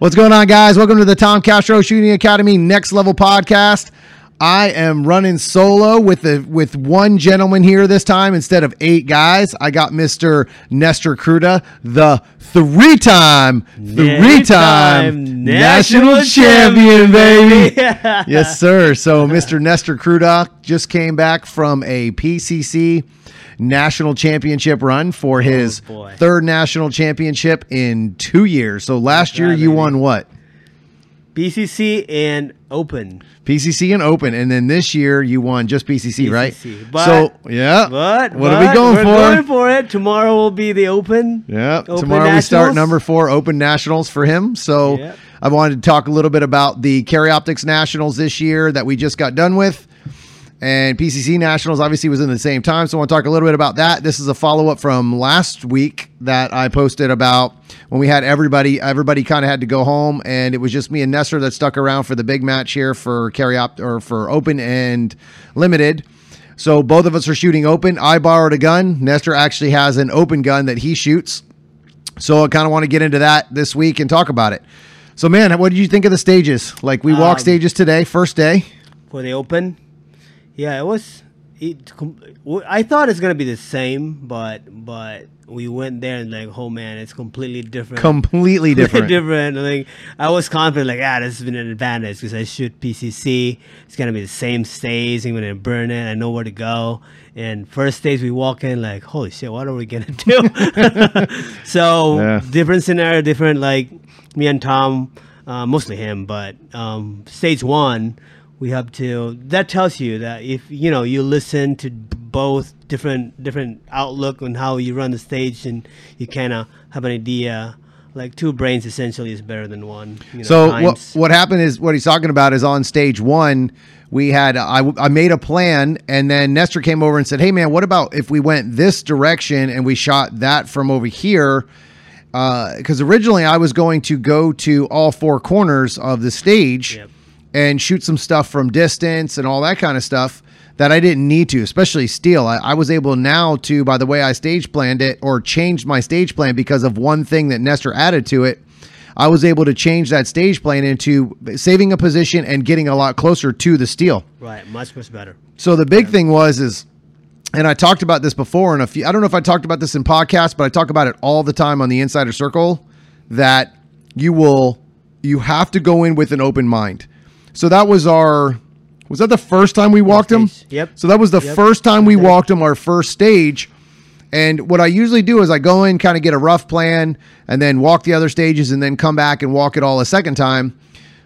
What's going on, guys? Welcome to the Tom Castro Shooting Academy Next Level Podcast. I am running solo with the with one gentleman here this time instead of eight guys. I got Mr. Nestor Cruda, the three-time, three-time national, national champion, champion, baby. baby. yes, sir. So Mr. Nestor Cruda just came back from a PCC national championship run for oh, his boy. third national championship in two years. So last year you baby. won what? PCC and Open. PCC and Open, and then this year you won just PCC, right? But- so yeah, But what are we going we're for? Going for it. Tomorrow will be the Open. Yeah, Open tomorrow we start number four Open Nationals for him. So Yep. I wanted to talk a little bit about the Carry Optics Nationals this year that we just got done with. And PCC Nationals obviously was in the same time. So I want to talk a little bit about that. This is a follow up from last week that I posted about when we had everybody, everybody kind of had to go home. And it was just me and Nestor that stuck around for the big match here for Carry Opt or for Open and Limited. So both of us are shooting open. I borrowed a gun. Nestor actually has an open gun that he shoots. So I kind of want to get into that this week and talk about it. So man, what did you think of the stages? Like we walked Um, stages today, first day. for the Open. Yeah, it was. It, I thought it's gonna be the same, but but we went there and like, oh man, it's completely different. Completely different. different. Like I was confident, like ah, this has been an advantage because I shoot PCC. It's gonna be the same stage. I'm gonna burn it. I know where to go. And first stage we walk in, like holy shit, what are we gonna do? so Yeah. different scenario, different. Like me and Tom, uh, mostly him, but um, stage one. We have to. That tells you that if you know you listen to both different different outlook on how you run the stage, and you kind of have an idea like two brains essentially is better than one. You know, So what times. what happened is what he's talking about is on stage one we had I, I made a plan and then Nestor came over and said, "Hey man, what about if we went this direction and we shot that from over here?" Uh, because originally I was going to go to all four corners of the stage Yep. And shoot some stuff from distance and all that kind of stuff that I didn't need to, especially steel. I, I was able now to, by the way I stage planned it or changed my stage plan because of one thing that Nestor added to it. I was able to change that stage plan into saving a position and getting a lot closer to the steel. right, much much better. So the big thing was is and I talked about this before in a few I don't know if I talked about this in podcasts, but I talk about it all the time on the Insider Circle that you will you have to go in with an open mind. So that was our was that the first time we walked him? Yep. So that was the Yep. first time we walked him our first stage. And what I usually do is I go in, kind of get a rough plan, and then walk the other stages, and then come back and walk it all a second time.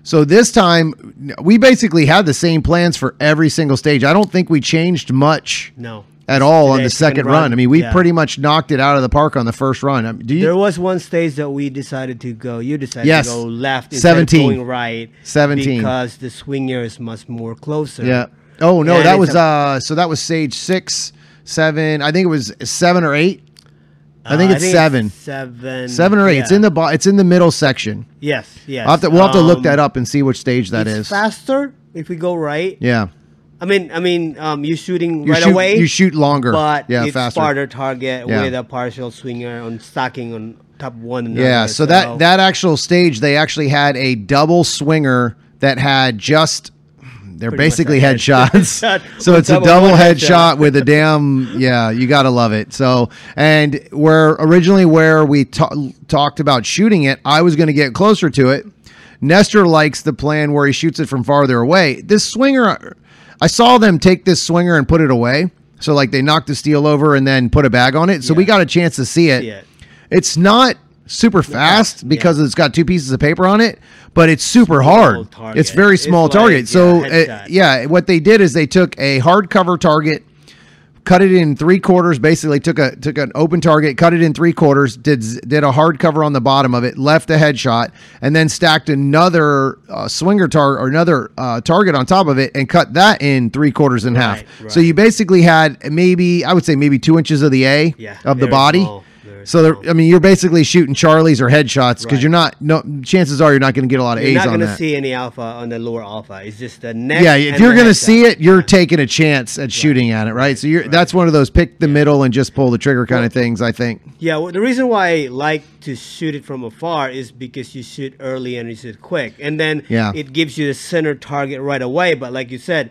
So this time, we basically had the same plans for every single stage. I don't think we changed much No, at all on the second run. I mean, we yeah. pretty much knocked it out of the park on the first run. I mean, do you? There was one stage that we decided to go. You decided Yes. to go left instead 17. of going right. 17. because the swinger is much more closer. yeah. Oh no, And that was a- uh. So that was stage six, seven. I think it was seven or eight. I think Uh, it's seven. seven, Seven or eight. It's in the bo- it's in the middle section. yes, yes. Have to, we'll have to look Um, that up and see which stage that it's is. faster if we go right. Yeah. I mean, I mean, um, you shooting You right shoot, away, You shoot longer. but yeah, it's faster. farther target Yeah. with a partial swinger on stacking on top one. Another. Yeah. So that that actual stage, they actually had a double swinger that had just. They're Pretty basically head- headshots. so it's a double headshot headshot. with a damn yeah. You gotta love it. So and where originally where we ta- talked about shooting it, I was going to get closer to it. Nestor likes the plan where he shoots it from farther away. This swinger, I saw them take this swinger and put it away. So like they knocked the steel over and then put a bag on it. So we got a chance to see it. See it. It's not super fast because it's got two pieces of paper on it, but it's super hard. target. It's very It's small like, target. yeah, so uh, yeah, what they did is they took a hardcover target, cut it in three quarters. Basically, took a took an open target, cut it in three quarters, did did a hardcover on the bottom of it, left a headshot, and then stacked another uh, swinger target or another uh, target on top of it, and cut that in three quarters in half. Right, So you basically had maybe I would say maybe two inches of the A Yeah, of the body. small, So there, I mean, you're basically shooting Charlies or headshots because Right. you're not. No, chances are you're not going to get a lot of You're A's not on that. see any alpha on the lower alpha. It's just the neck. yeah, if you're going to see it, you're taking a chance at shooting at it, right? So you're that's one of those pick the middle and just pull the trigger kind of things. I think. Yeah, well, the reason why I like to shoot it from afar is because you shoot early and you shoot quick, and then Yeah. it gives you the center target right away. But like you said,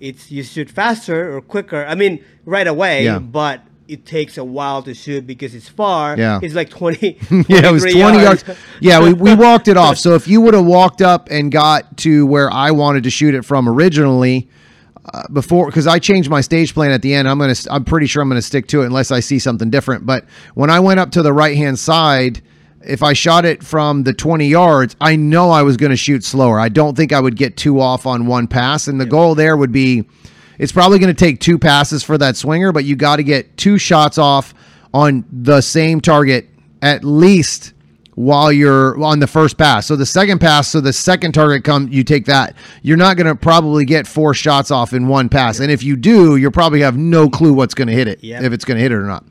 it's you shoot faster or quicker. I mean, right away, Yeah. but it takes a while to shoot because it's far. Yeah. it's like 20. Yeah, it was 20 yards. Yeah, we, we walked it off. So if you would have walked up and got to where I wanted to shoot it from originally, uh, before because I changed my stage plan at the end. I'm gonna. I'm pretty sure I'm gonna stick to it unless I see something different. But when I went up to the right hand side, if I shot it from the 20 yards, I know I was gonna shoot slower. I don't think I would get two off on one pass, and the goal there would be. It's probably going to take two passes for that swinger, but you got to get two shots off on the same target at least while you're on the first pass. So the second pass, so the second target come, you take that. You're not going to probably get four shots off in one pass, and if you do, you'll probably have no clue what's going to hit it, Yep. if it's going to hit it or not.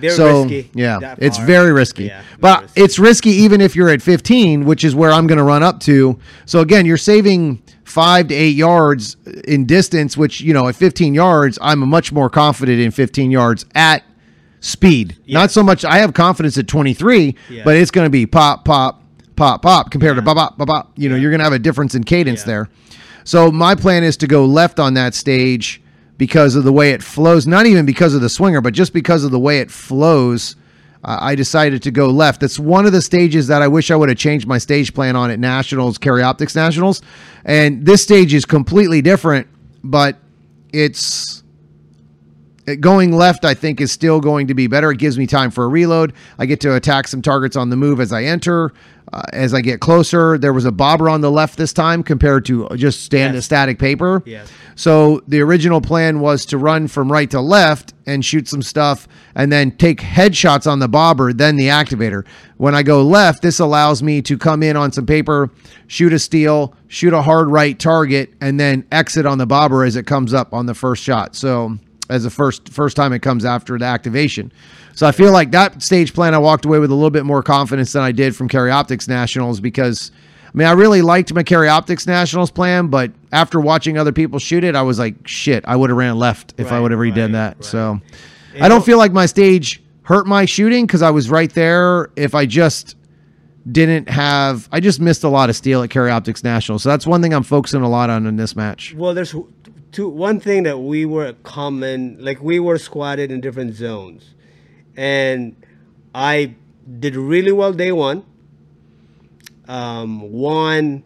Very so risky, yeah, it's very risky. Yeah, but risky. it's risky even if you're at 15, which is where I'm going to run up to. So again, you're saving five to eight yards in distance, which you know at 15 yards, I'm much more confident in 15 yards at speed. Not so much. I have confidence at 23, Yeah. but it's going to be pop, pop, pop, pop compared to pop, pop, pop, pop. You know, you're going to have a difference in cadence Yeah. there. So my plan is to go left on that stage because of the way it flows. Not even because of the swinger, but just because of the way it flows. Uh, I decided to go left. That's one of the stages that I wish I would have changed my stage plan on at Nationals, Carry Optics Nationals. And this stage is completely different, but it's it- going left, I think, is still going to be better. It gives me time for a reload. I get to attack some targets on the move as I enter. Uh, as I get closer, there was a bobber on the left this time compared to just stand Yes. static paper. Yes. So the original plan was to run from right to left and shoot some stuff and then take headshots on the bobber, then the activator. When I go left, this allows me to come in on some paper, shoot a steel, shoot a hard right target, and then exit on the bobber as it comes up on the first shot. So as the first first time it comes after the activation. So I feel like that stage plan I walked away with a little bit more confidence than I did from Carry Optics Nationals because I mean I really liked my Carry Optics Nationals plan, but after watching other people shoot it, I was like, shit, I would have ran left if I would have redone right, that. right. So And I don't feel like my stage hurt my shooting because I was right there. If I just didn't have, I just missed a lot of steel at Carry Optics Nationals. So that's one thing I'm focusing a lot on in this match. Well, there's two. One thing that we were common, like we were squatted in different zones, and I did really well day one. Um, one,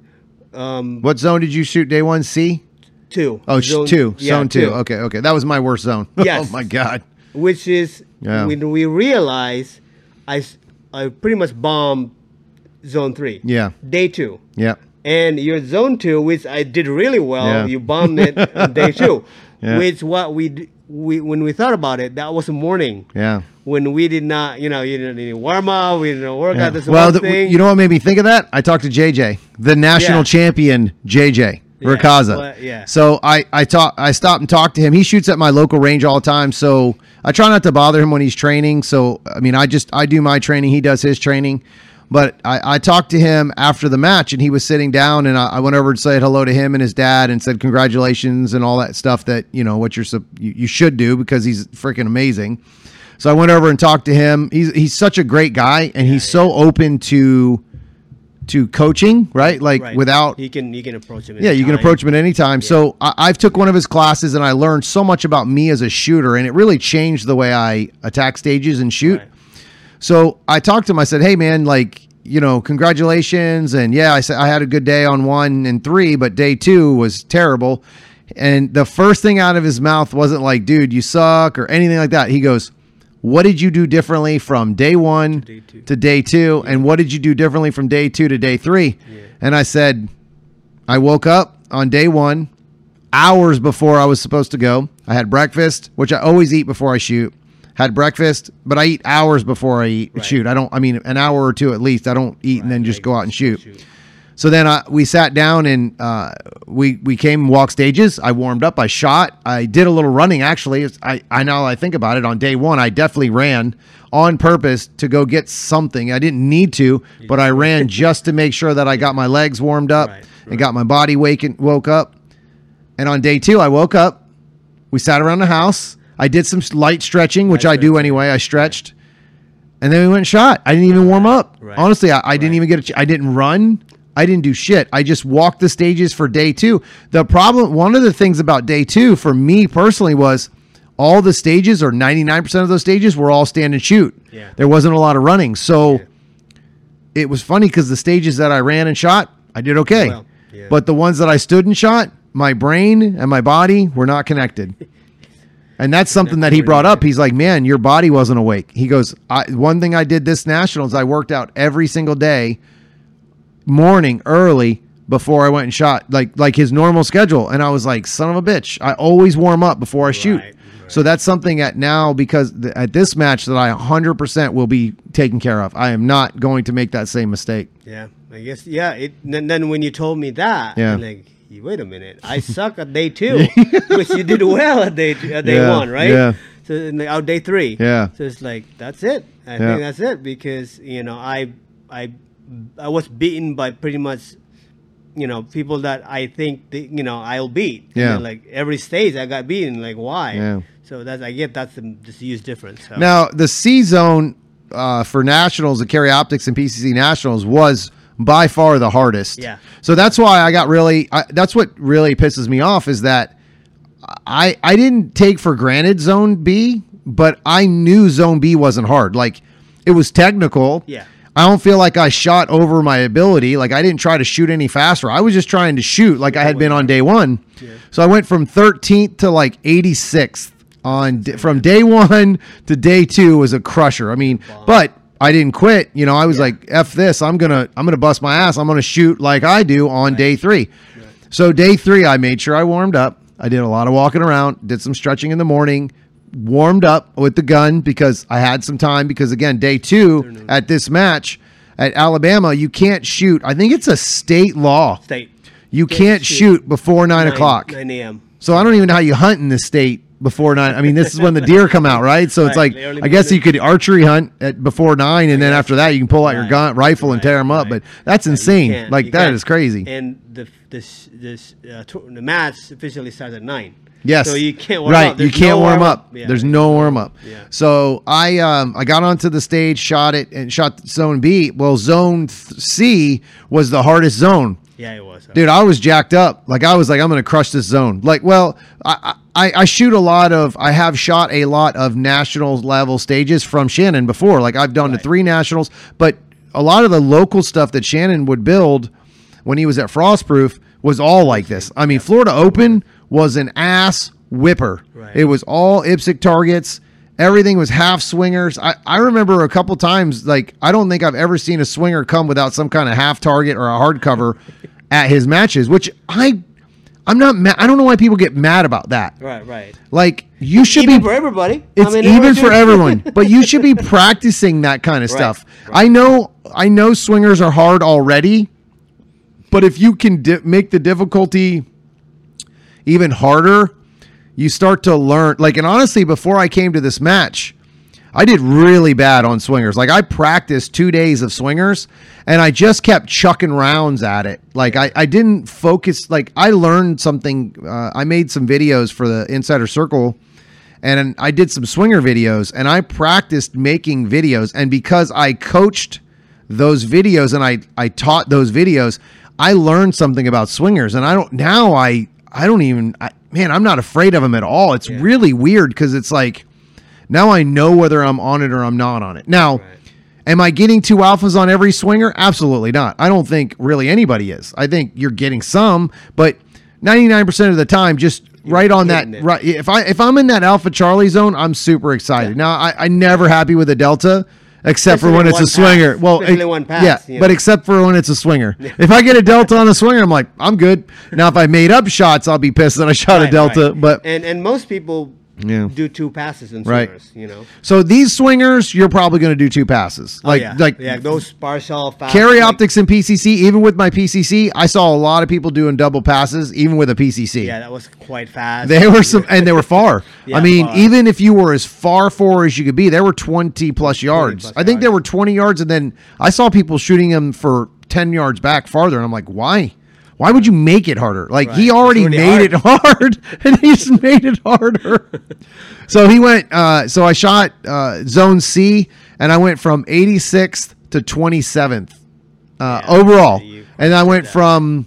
um, What zone did you shoot day one? C? two. Oh, Zone- two. yeah, zone two. Okay, okay. That was my worst zone. Yes. oh my god. Which is Yeah. when we realized i pretty much bombed zone three. Yeah. Day two. Yeah. And your zone two, which I did really well, Yeah. you bombed it on day two. Yeah. Which what we we when we thought about it, that was a morning Yeah. when we did not, you know, you didn't need warm up, we didn't work Yeah. out. This Well, one the, thing. you know what made me think of that? I talked to JJ, the national champion JJ Racaza. well, yeah. So I I talk I stopped and talked to him. He shoots at my local range all the time, so I try not to bother him when he's training. So I mean, I just I do my training, he does his training. But I, I talked to him after the match, and he was sitting down, and I, I went over and said hello to him and his dad, and said congratulations and all that stuff that you know what you're you, you should do because he's freaking amazing. So I went over and talked to him. He's he's such a great guy, and he's so open to to coaching, right? Like Right. without you can you can approach him. yeah, you can approach him at any time. So I, I've took one of his classes and I learned so much about me as a shooter, and it really changed the way I attack stages and shoot. Right. So I talked to him. I said, "Hey, man, like you know, congratulations." And yeah, I said I had a good day on one and three, but day two was terrible. And the first thing out of his mouth wasn't like, "Dude, you suck" or anything like that. He goes, "What did you do differently from day one day two. to day two, and what did you do differently from day two to day three? And I said, I woke up on day one, hours before I was supposed to go. I had breakfast, which I always eat before I shoot. Had breakfast, but I eat hours before I eat Right. shoot. I don't. I mean, an hour or two at least. I don't eat and then just go out and shoot. So then I, we sat down and uh, we we came and walked stages. I warmed up. I shot. I did a little running. Actually, I I now I think about it. On day one, I definitely ran on purpose to go get something. I didn't need to, but I ran just to make sure that I got my legs warmed up Right, and got my body waking woke up. And on day two, I woke up. We sat around the house. I did some light stretching, which I do anyway. I stretched, and then we went and shot. I didn't even warm up. Right. Honestly, I, I didn't even get. A ch- I didn't run. I didn't do shit. I just walked the stages for day two. The problem, one of the things about day two for me personally was all the stages, or ninety nine percent of those stages, were all stand and shoot. Yeah. There wasn't a lot of running, so it was funny because the stages that I ran and shot, I did okay. Well, yeah. But the ones that I stood and shot, my brain and my body were not connected. And that's something that he brought up. He's like, "Man, your body wasn't awake." He goes, I, "One thing I did this nationals, I worked out every single day, morning early before I went and shot, like like his normal schedule." And I was like, "Son of a bitch! I always warm up before I shoot." Right, right. So that's something at now because th- at this match that I 100% will be taken care of. I am not going to make that same mistake. Yeah, I guess. Yeah. It. Then, then when you told me that, Yeah. I'm wait a minute, I suck at day two, which you did well at day at day Yeah, one, right? yeah. So in the, out day three. Yeah. So it's like that's it. I Yeah. think that's it because you know I I I was beaten by pretty much you know people that I think you know I'll beat. Yeah. like every stage I got beaten. Like why? Yeah. So that's I get that's the huge difference. So. Now, the C zone uh, for nationals, the carry optics and PCC nationals was by far the hardest. Yeah. So that's why I got really. I, that's what really pisses me off is that I I didn't take for granted Zone B, but I knew Zone B wasn't hard. Like it was technical. Yeah. I don't feel like I shot over my ability. Like I didn't try to shoot any faster. I was just trying to shoot like I had been on day one. Yeah. So I went from 13th to like 86th on from day one to day two was a crusher. I mean, but I didn't quit. You know, I was like, "F this! I'm gonna I'm gonna bust my ass. I'm gonna shoot like I do on day three. So day three, I made sure I warmed up. I did a lot of walking around, did some stretching in the morning, warmed up with the gun because I had some time. Because again, day two at this match at Alabama, you can't shoot. I think it's a state law. state. You Can't can't shoot shoot before nine, o'clock. Nine a.m. So I don't even know how you hunt in this state before nine. I mean, this is when the deer come out, right? So it's like I guess you could archery hunt at before nine, and then after that you can pull out your gun rifle and tear them up. right. But that's insane. Like you that can't. is crazy. And the this this uh, the match officially starts at nine. Yes. So you can't warm right. up. You can't no warm up. Yeah. There's no warm up. Yeah. So I um I got onto the stage, shot it, and shot zone B. Well, zone th- C was the hardest zone. Yeah, it was. Dude, I was jacked up. Like I was like, I'm gonna crush this zone. Like, well, I, I I shoot a lot of. I have shot a lot of national level stages from Shannon before. Like I've done to three nationals, but a lot of the local stuff that Shannon would build when he was at Frostproof was all like this. I mean, Florida Open was an ass whipper. Right. It was all IPSC targets. Everything was half swingers. I, I remember a couple times, like, I don't think I've ever seen a swinger come without some kind of half target or a hard cover at his matches, which I, I'm not mad. I don't know why people get mad about that. right, right. Like, you should Even be for everybody. it's I mean, even for everyone, but you should be practicing that kind of Right, stuff. right. I know, I know, swingers are hard already, but if you can di- make the difficulty even harder, you start to learn. Like, and honestly, before I came to this match, I did really bad on swingers. Like, I practiced two days of swingers, and I just kept chucking rounds at it. Like, I, I didn't focus. Like, I learned something. Uh, I made some videos for the Insider Circle and I did some swinger videos and I practiced making videos and because I coached those videos and I I taught those videos I learned something about swingers and I don't now I I don't even I, man I'm not afraid of them at all it's really weird cuz it's like now I know whether I'm on it or I'm not on it now Right. am I getting two alphas on every swinger absolutely not I don't think really anybody is I think you're getting some but 99% of the time just right on that it. right if I if I'm in that Alpha Charlie zone, I'm super excited. Now I I never happy with a Delta. Except for when it's a swinger. Well, it- pass, yeah, you but except for when it's a swinger. If I get a delta on a swinger, I'm like, I'm good. Now, if I made up shots, I'll be pissed that I shot a delta. right. But and and most people Yeah. do two passes in Right. swingers. You know, So these swingers, you're probably going to do two passes. Oh, like oh, yeah. like yeah, those partial fast carry like- optics and PCC. Even with my PCC, I saw a lot of people doing double passes, even with a PCC. Yeah, that was quite fast. They were some, and they were far. Yeah, I mean, far. even if you were as far forward as you could be, there were twenty plus yards. plus I think yards. were twenty yards, and then I saw people shooting them for ten yards back farther, and I'm like, why? Why would you make it harder? Like he Right. already made it hard, and he just made it harder. so he went. Uh, so I shot uh, zone C, and I went from 86th to 27th uh, Yeah, overall, and I went that. from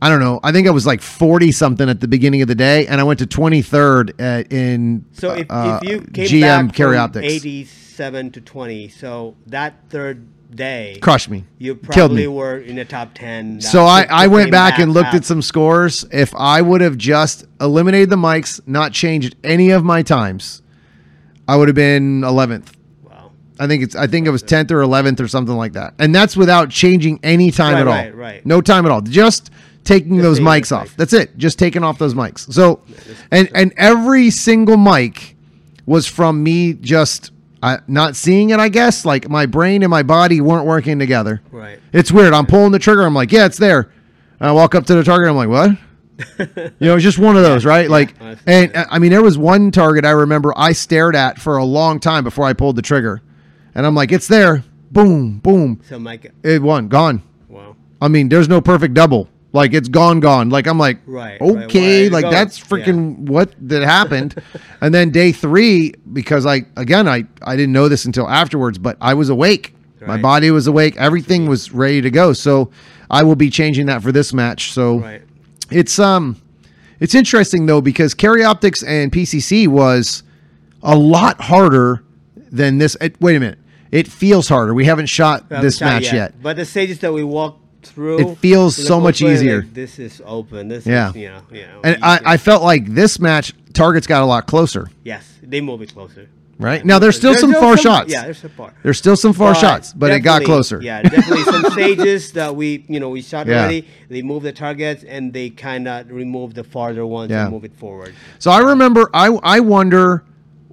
I don't know. I think I was like 40 something at the beginning of the day, and I went to 23rd at, in So if, uh, if you came GM back Carry from Optics. 87 to 20, so that third day, Crushed me. you Killed probably me. were in the top 10. So I, I went back and looked at some scores. If I would have just eliminated the mics, not changed any of my times, I would have been 11th. Wow. I think it's I think it was 10th or 11th or something like that. And that's without changing any time Right, at all. right, right. No time at all. Just taking Just those mics off. mics. That's it. Just taking off those mics. So and and every single mic was from me just uh, not seeing it, I guess. Like my brain and my body weren't working together. Right. It's weird. I'm pulling the trigger. I'm like, yeah, it's there. And I walk up to the target. I'm like, what? you know, it's just one of those, right? Like, I and uh, I mean, there was one target I remember I stared at for a long time before I pulled the trigger, and I'm like, it's there. Boom, boom. So Mike, It won, gone. wow. I mean, there's no perfect double. Like it's gone, gone. Like I'm like, Right, right. okay, Where like that's freaking what that happened. and then day three, because I again I I didn't know this until afterwards, but I was awake. My body was awake. Everything was ready to go. So I will be changing that for this match. So Right. it's um it's interesting though because Carry Optics and PCC was a lot harder than this. It, wait a minute, it feels harder. We haven't shot this match yet. But the stages that we walked through, It feels so much easier. like, this is open. This Yeah. is, you know, you know. And I, I felt like this match targets got a lot closer, yes, they move it closer. right? Now there's still There's some far shots. Yeah, there's some far. There's still some far But shots, but it got closer. Yeah, definitely some stages that we, you know, we shot Yeah. already. They move the targets and they kind of remove the farther ones Yeah. and move it forward. So I remember I I wonder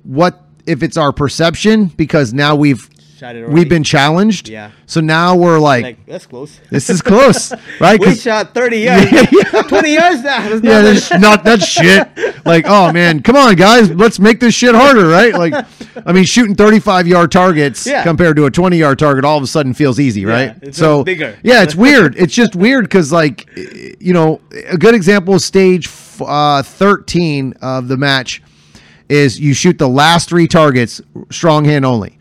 what if it's our perception because now we've Shot it already. we've been challenged. Yeah. So now we're like, like that's close. this is close, right? We shot 30 yards, 20 yards now. That's yeah, not that's that- not that shit. Like, oh man, come on, guys, let's make this shit harder, right? Like, I mean, shooting 35 yard targets Yeah. compared to a 20 yard target all of a sudden feels easy, right? it's so bigger. Yeah, it's weird. It's just weird because, like, you know, a good example of stage uh, 13 of the match is you shoot the last three targets strong hand only.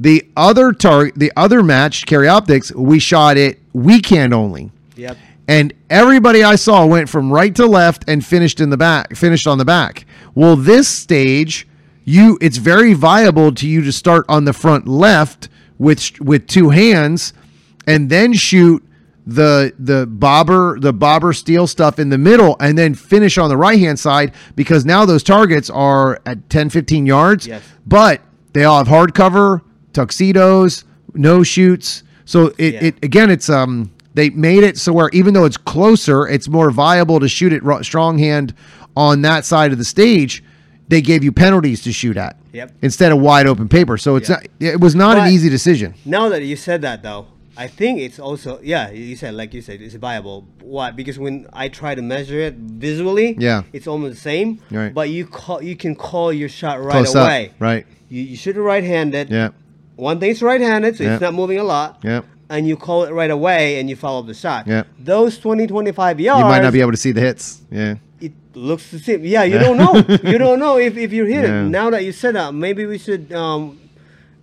The other target, the other match, carry optics, we shot it weekend only Yep. and everybody I saw went from right to left and finished in the back, finished on the back. Well, this stage, you it's very viable to you to start on the front left with with two hands, and then shoot the the bobber the bobber steel stuff in the middle and then finish on the right hand side because now those targets are at 10 15 yards Yes. but they all have hardcover tuxedos no shoots so it, Yeah. it again it's um they made it so where even though it's closer it's more viable to shoot it ro- strong hand on that side of the stage they gave you penalties to shoot at Yep. instead of wide open paper so it's Yeah. not, it was not an easy decision Now that you said that, though, I think it's also yeah. You said like you said, it's viable. Why? Because when I try to measure it visually, Yeah. it's almost the same. Right. But you call you can call your shot right close away. up right You, you shoot it right-handed. yeah One thing's right-handed, so Yeah. it's not moving a lot. yeah And you call it right away, and you follow the shot. Yeah. Those 20, 25 yards. you might not be able to see the hits yeah it looks the same. Yeah, you don't know. you don't know if, if you hit Yeah. Now that you said that, maybe we should. Um,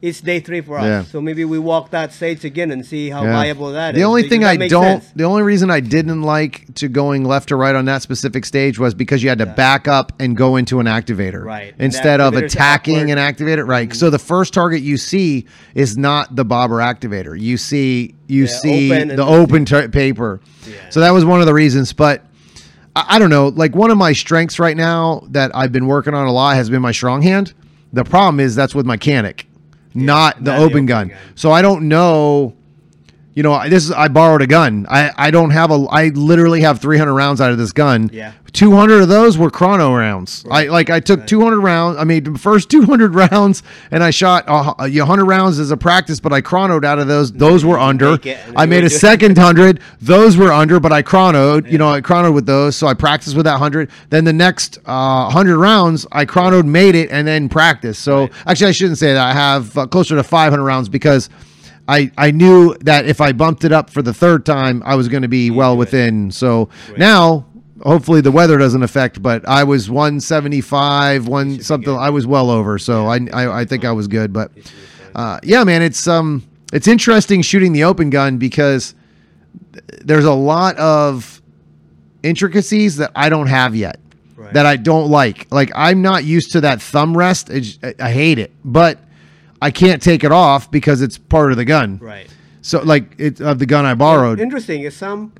it's day three for us, Yeah. so maybe we walk that stage again and see how Yeah. viable that is. the only thing I don't, sense. the only reason I didn't like to going left to right on that specific stage was because you had to back up and go into an activator, Right. Instead of attacking an activator, right? Mm-hmm. So the first target you see is not the bobber activator. You see, you Yeah, see open the open paper. Yeah. So that was one of the reasons, but. I I don't know. Like one of my strengths right now that I've been working on a lot has been my strong hand. The problem is that's with my canic, not the open open gun. gun. So I don't know you know, I- this is I borrowed a gun. I I don't have a. I literally have 300 rounds out of this gun. Yeah. 200 of those were chrono rounds. I like I took 200 rounds. I made the first 200 rounds, and I shot a, a 100 rounds as a practice, but I chronoed out of those. Those were under. make it, and I made a second hundred. Those were under, but I chronoed. You know, I chronoed with those, so I practiced with that hundred. Then the next uh, hundred rounds, I chronoed, made it, and then practiced. So actually, I shouldn't say that. I have uh, closer to 500 rounds because. I, I knew that if I bumped it up for the third time, I was going to be well within. So now, hopefully, the weather doesn't affect. But I was 175, one something. I was well over. So I, I I think I was good. But uh, yeah, man, it's um it's interesting shooting the open gun because there's a lot of intricacies that I don't have yet Right. that I don't like. Like I'm not used to that thumb rest. I I hate it, but I can't take it off because it's part of the gun. Right. So like it's of the gun I borrowed. Interesting is some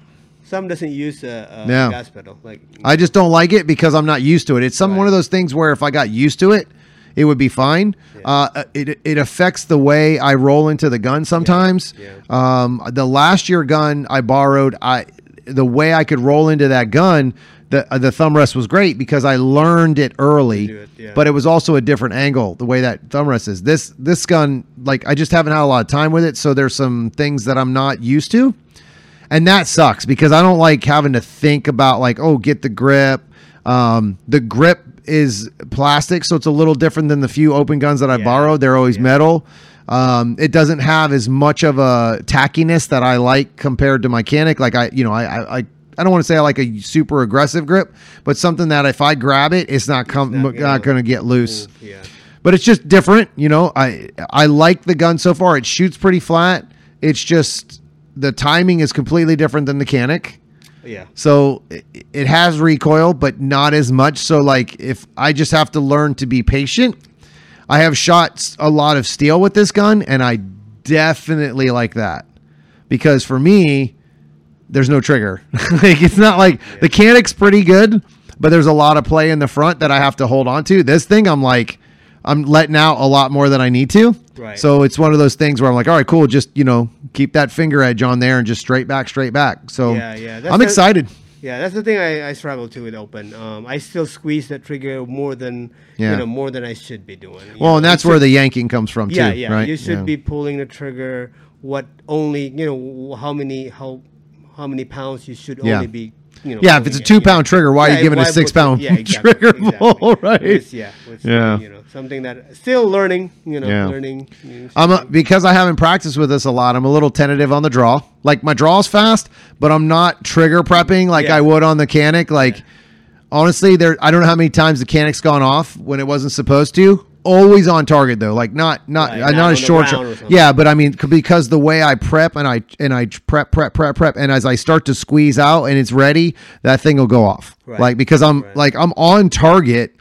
some doesn't use a, a Yeah. gas pedal. Like I just don't like it because I'm not used to it. It's some one of those things where if I got used to it, it would be fine. Uh, it it affects the way I roll into the gun sometimes. Yeah. Um, the last year gun I borrowed, I the way I could roll into that gun, the uh, the thumb rest was great because I learned it early. It, yeah. But it was also a different angle the way that thumb rest is. This this gun, like I just haven't had a lot of time with it, so there's some things that I'm not used to and that sucks because I don't like having to think about like oh get the grip. Um, the grip is plastic, so it's a little different than the few open guns that I Yeah. borrowed. They're always Yeah. metal. Um, it doesn't have as much of a tackiness that I like compared to my Canik. Like I, you know, I, I, I I don't want to say I like a super aggressive grip, but something that if I grab it, it's not com- not not, gonna- going to get loose. yeah. but it's just different you know? I i like the gun so far. It shoots pretty flat. It's just the timing is completely different than the Canik. Yeah. so it, it has recoil but not as much. So like if i just have to learn to be patient i have shot a lot of steel with this gun and i definitely like that. Because for me there's no trigger like it's not like the Canik's pretty good but there's a lot of play in the front that i have to hold on to this thing i'm like i'm letting out a lot more than i need to Right. so it's one of those things where i'm like all right cool just you know keep that finger edge on there and just straight back straight back so Yeah, yeah, that's i'm the- excited Yeah, that's the thing I, I struggle to with open. Um, I still squeeze that trigger more than Yeah. you know more than I should be doing. Well know, and that's you where should- the yanking comes from yeah too yeah right you should Yeah. be pulling the trigger. What only you know how many how how many pounds you should Yeah. only be you know. yeah if it's a two pound trigger why are you giving a six pound yeah, exactly, trigger exactly. right It's- yeah, it's, Yeah. You know something that still learning. You know Yeah. learning. you know, I'm a, because I haven't practiced with this a lot. I'm a little tentative on the draw. Like my draw's fast, but I'm not trigger prepping like Yeah. I would on the Canik. Like honestly, there I don't know how many times the Canik's gone off when it wasn't supposed to. Always on target though. Like not not Right, uh, not not a short. shot. Yeah, but I mean because the way I prep and I and I prep prep prep prep and as I start to squeeze out and it's ready, that thing will go off. Right. Like because I'm Right. like I'm on target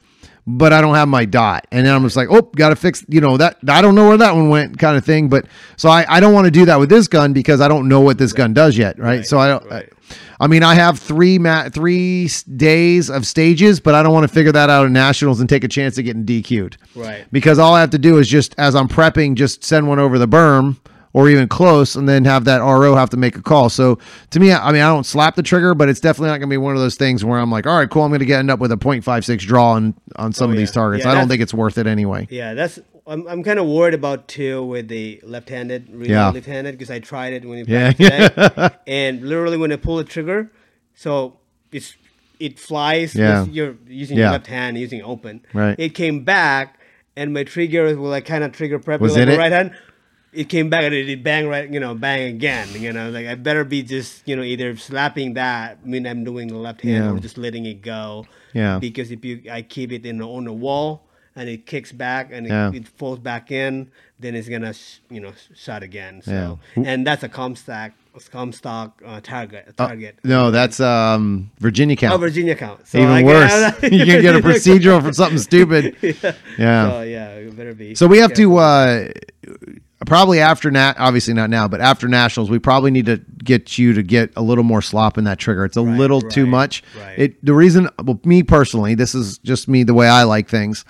but I don't have my dot. And then I'm just like, oh, got to fix, you know, that I don't know where that one went kind of thing. But so I, I don't want to do that with this gun because I don't know what this gun does yet. Right. Right, So I don't, right. I, I mean, I have three mat, three days of stages, but I don't want to figure that out in nationals and take a chance of getting DQ'd. Right. Because all I have to do is just, as I'm prepping, just send one over the berm or even close and then have that RO have to make a call. So to me, I mean, I don't slap the trigger, but it's definitely not going to be one of those things where I'm like, all right, cool, I'm going to get end up with a 0.56 draw on, on some Oh, of these targets. Yeah, I don't think it's worth it anyway. Yeah, that's I'm, I'm kind of worried about too with the left-handed, really Yeah. left-handed because I tried it when you Yeah. today, and literally when I pull the trigger, so it's it flies. Yeah. You're using Yeah. your left hand, using open. Right. It came back, and my trigger was like kind of trigger prep Was with like it right hand. It came back and it, it bang right, you know, bang again. You know, like I better be just, you know, either slapping that mean I'm doing the left hand Yeah. or just letting it go. Yeah. Because if you, I keep it in the, on the wall and it kicks back and it, Yeah. it falls back in, then it's gonna, sh- you know, sh- shot again. So, Yeah. and that's a Comstock, Comstock uh, target. Target. No, that's um, Virginia count. Oh. Virginia count. So Even I worse. got- you can get a procedural for something stupid. yeah. Yeah. So yeah, it better be. So we have to uh, probably after nat, obviously not now, but after nationals, we probably need to get you to get a little more slop in that trigger. It's a Right, little too much. right. It the reason, well, me personally, this is just me the way I like things.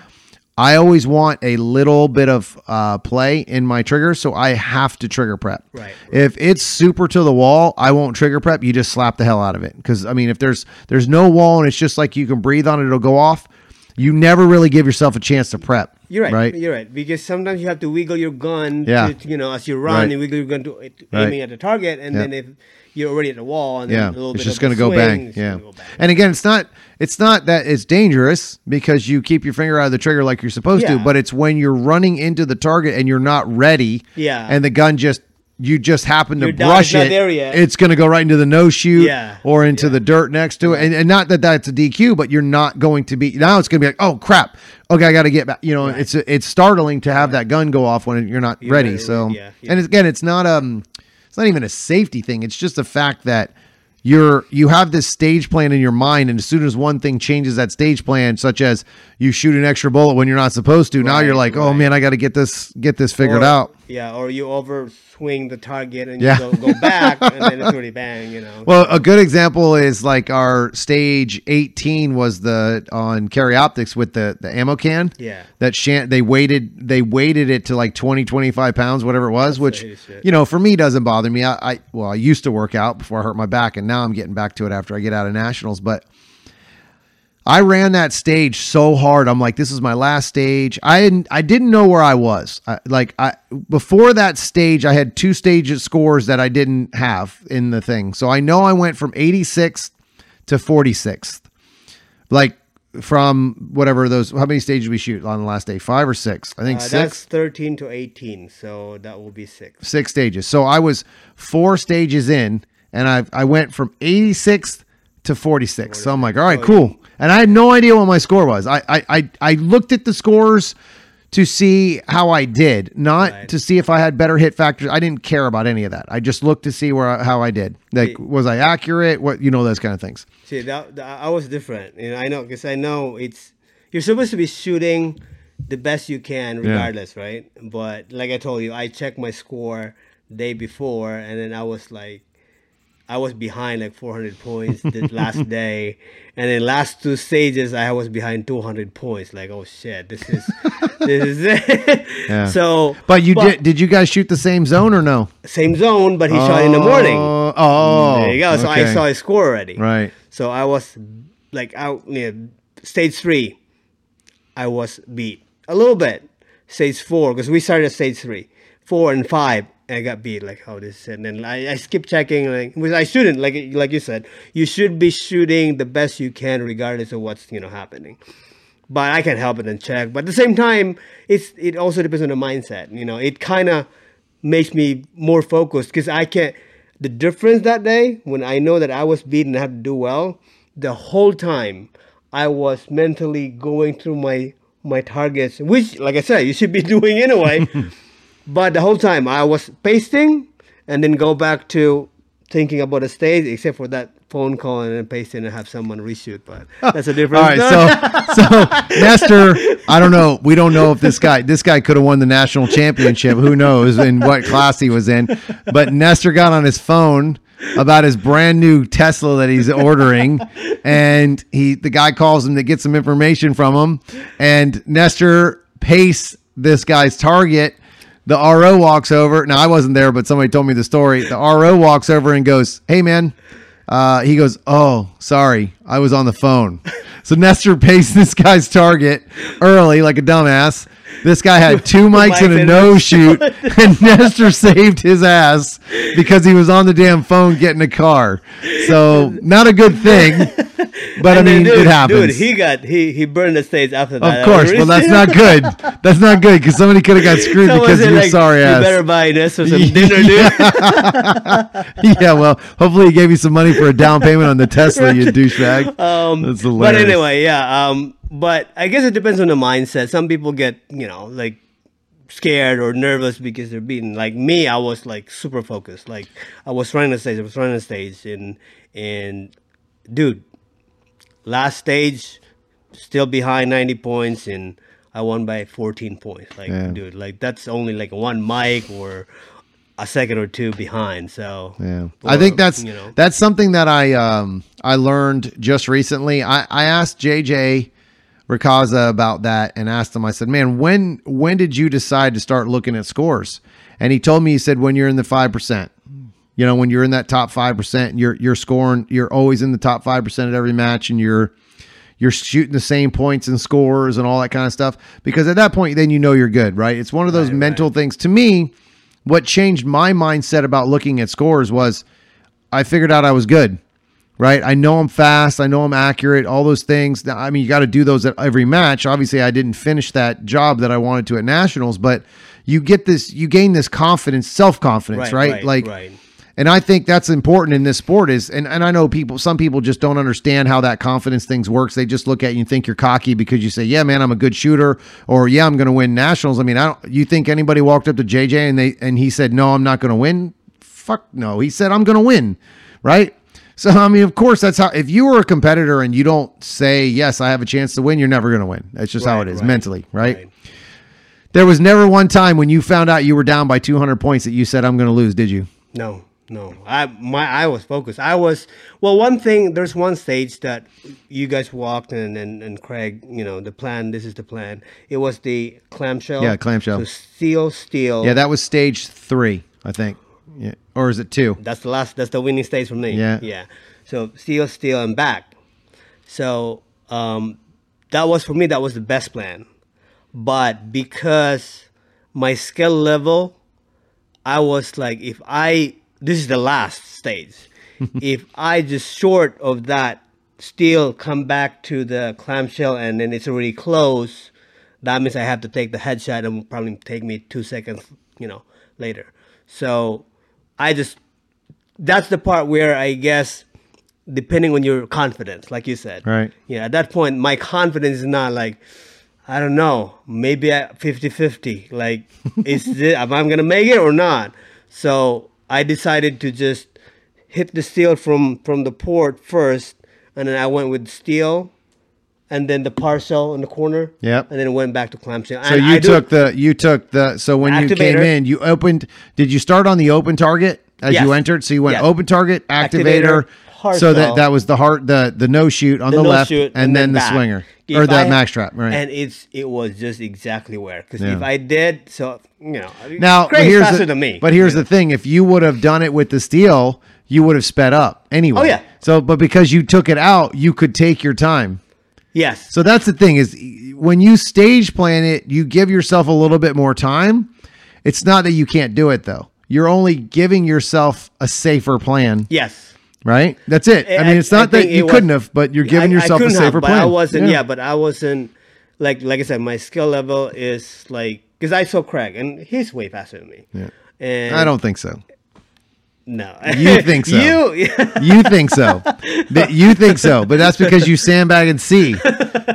I always want a little bit of uh, play in my trigger, so I have to trigger prep. Right, If it's super to the wall, I won't trigger prep. You just slap the hell out of it because I mean, if there's there's no wall and it's just like you can breathe on it, it'll go off. You never really give yourself a chance to prep. You're right. Right. You're right. Because sometimes you have to wiggle your gun. Yeah. To, you know, as you run, Right. you wiggle your gun to, Right. aiming at the target, and Yeah. then if you're already at the wall, and then Yeah, a little it's bit just of going to go bang. Yeah, go bang. and again, it's not it's not that it's dangerous because you keep your finger out of the trigger like you're supposed to, but it's when you're running into the target and you're not ready. Yeah. and the gun just you just happen to Your brush it. It's going to go right into the no shoot Yeah, or into yeah. the dirt next to it, and, and not that that's a DQ, but you're not going to be now. It's going to be like, oh crap, okay, I got to get back. You know, Right. it's it's startling to have that gun go off when you're not You're ready. So, yeah, yeah. and again, it's not um, it's not even a safety thing. It's just the fact that you're you have this stage plan in your mind, and as soon as one thing changes that stage plan, such as you shoot an extra bullet when you're not supposed to, now you're like, oh right. man, I got to get this get this figured Or- out. Yeah, or you overswing the target and Yeah. you go, go back, and then it's already bang. You know. Well, a good example is like our stage 18 was the on Carry Optics with the the ammo can. Yeah. That shan- they weighted they weighted it to like 20 25 pounds whatever it was, which you know, for me doesn't bother me. I, I well, I used to work out before I hurt my back and now I'm getting back to it after I get out of nationals, but I ran that stage so hard. I'm like, this is my last stage. I didn't, I didn't know where I was. I, like, I before that stage, I had two stages scores that I didn't have in the thing. So I know I went from 86th to 46th. Like from whatever those. How many stages we shoot on the last day? Five or six? I think Uh, six. that's 13 to 18, so that will be six. six stages. So I was four stages in, and I I went from 86th to 46. So I'm like, all right, Oh, cool. And I had no idea what my score was. I I I, I looked at the scores to see how I did, not Right. to see if I had better hit factors. I didn't care about any of that. I just looked to see where how I did. Like, Yeah. was I accurate? What you know, those kind of things. See, that, that I was different. You know, I know because I know it's you're supposed to be shooting the best you can, regardless, right? But like I told you, I checked my score day before, and then I was like, I was behind like 400 points the last day, and then last two stages I was behind 200 points. Like, oh shit, this is this is it. Yeah. So, But you did? Did you guys shoot the same zone or no? same zone, but he shot in the morning. Oh, oh, there you go. So I saw his score already. Right. So I was like out near stage three. I was beat a little bit. Stage four because we started at stage three, four and five. And I got beat like how this and then I, I skipped checking like which I shouldn't like like you said you should be shooting the best you can regardless of what's you know happening but I can't help it and check. But at the same time, it's it also depends on the mindset. You know, it kind of makes me more focused because I can't The difference that day when I know that I was beaten and had to do well, the whole time I was mentally going through my my targets, which, like I said, you should be doing anyway. but the whole time I was pasting and then go back to thinking about the stage, except for that phone call and then paste pasting and have someone reshoot. But that's a different. All right, so so Nestor, I don't know. We don't know if this guy this guy could have won the national championship. Who knows in what class he was in? But Nestor got on his phone about his brand new Tesla that he's ordering, and he the guy calls him to get some information from him, and Nestor pastes this guy's target. The RO walks over. Now I wasn't there, but somebody told me the story. The RO walks over and goes, "Hey man." Uh, he goes, "Oh, sorry, I was on the phone." So Nestor paced this guy's target early, like a dumbass. This guy had two mics and a no shoot, and Nestor saved his ass because he was on the damn phone getting a car. So not a good thing, but I mean dude, it happens. Dude, he got he he burned the stage after that. of course, well that's not good. That's not good because somebody could have got screwed Someone because of your like, sorry you ass. better buy this for some dinner, dude. yeah, well, hopefully he gave you some money for a down payment on the Tesla, you douchebag. Um, That's but anyway, yeah. Um, but I guess it depends on the mindset. Some people get you know like scared or nervous because they're beaten. Like me, I was like super focused. Like I was running the stage. I was running the stage, and and dude, last stage, still behind ninety points, and I won by fourteen points. Like Yeah. dude, like that's only like one mic or a second or two behind. So Yeah, or, I think that's you know that's something that I um I learned just recently. I I asked JJ Racaza about that and asked him. I said, "Man, when when did you decide to start looking at scores?" And he told me he said, "When you're in the five percent." You know, when you're in that top five percent, you're you're scoring. You're always in the top five percent at every match, and you're you're shooting the same points and scores and all that kind of stuff. Because at that point, then you know you're good, right? It's one of those Right, mental right. things. To me, what changed my mindset about looking at scores was I figured out I was good, right? I know I'm fast. I know I'm accurate, all those things. I mean, you got to do those at every match. Obviously, I didn't finish that job that I wanted to at Nationals, but you get this, you gain this confidence, self confidence, right, Like, right. and I think that's important in this sport is and, and I know people some people just don't understand how that confidence things works. They just look at you and think you're cocky because you say, "Yeah, man, I'm a good shooter," or "Yeah, I'm going to win nationals." I mean, I don't you think anybody walked up to JJ and they and he said, "No, I'm not going to win?" Fuck no. He said, "I'm going to win." Right? So I mean, of course that's how if you were a competitor and you don't say, "Yes, I have a chance to win," you're never going to win. That's just how it is right, mentally, right? right. There was never one time when you found out you were down by 200 points that you said, "I'm going to lose," did you? No, no. I my I was focused. I was well. One thing. There's one stage that you guys walked and and, and Craig. You know the plan. This is the plan. It was the clamshell. Yeah, clamshell. So steel, steel. Yeah, that was stage three, I think. Yeah. Or is it two? That's the last. That's the winning stage for me. Yeah. Yeah. So steel, steel, and back. So um, that was for me. That was the best plan. But because my skill level, I was like, if I this is the last stage. if I just short of that steel come back to the clamshell and then it's already close, that means I have to take the headshot and will probably take me two seconds, you know, later. So I just that's the part where I guess depending on your confidence, like you said. Right. Yeah, at that point my confidence is not like I don't know, maybe at 50-50. Like is this am I gonna make it or not? So I decided to just hit the steel from from the port first and then I went with steel and then the partial in the corner. Yep. And then it went back to clamshell. So And you I took the you took the so when you came in, you opened did you start on the open target as you entered? So you went Yes. open target, activator, Activator, so that that was the heart the the no shoot on the, no left shoot, and, then, the back. swinger If or the max trap, right? And it's it was just exactly where because Yeah. if I did so you know now here's faster the, than me. But here's the thing, if you would have done it with the steel, you would have sped up anyway. Oh, yeah. So but because you took it out, you could take your time. Yes. So that's the thing is when you stage plan it, you give yourself a little bit more time. It's not that you can't do it though. You're only giving yourself a safer plan, yes. right? That's it. I I- mean, it's I not that you was- couldn't have, but you're giving I- I yourself a have, safer but plan. I wasn't. Yeah. but I wasn't. Like like I said, my skill level is like because I saw Craig and he's way faster than me. Yeah. And I don't think so. No. You think so. you. You think so. You think so, but that's because you sandbag and see,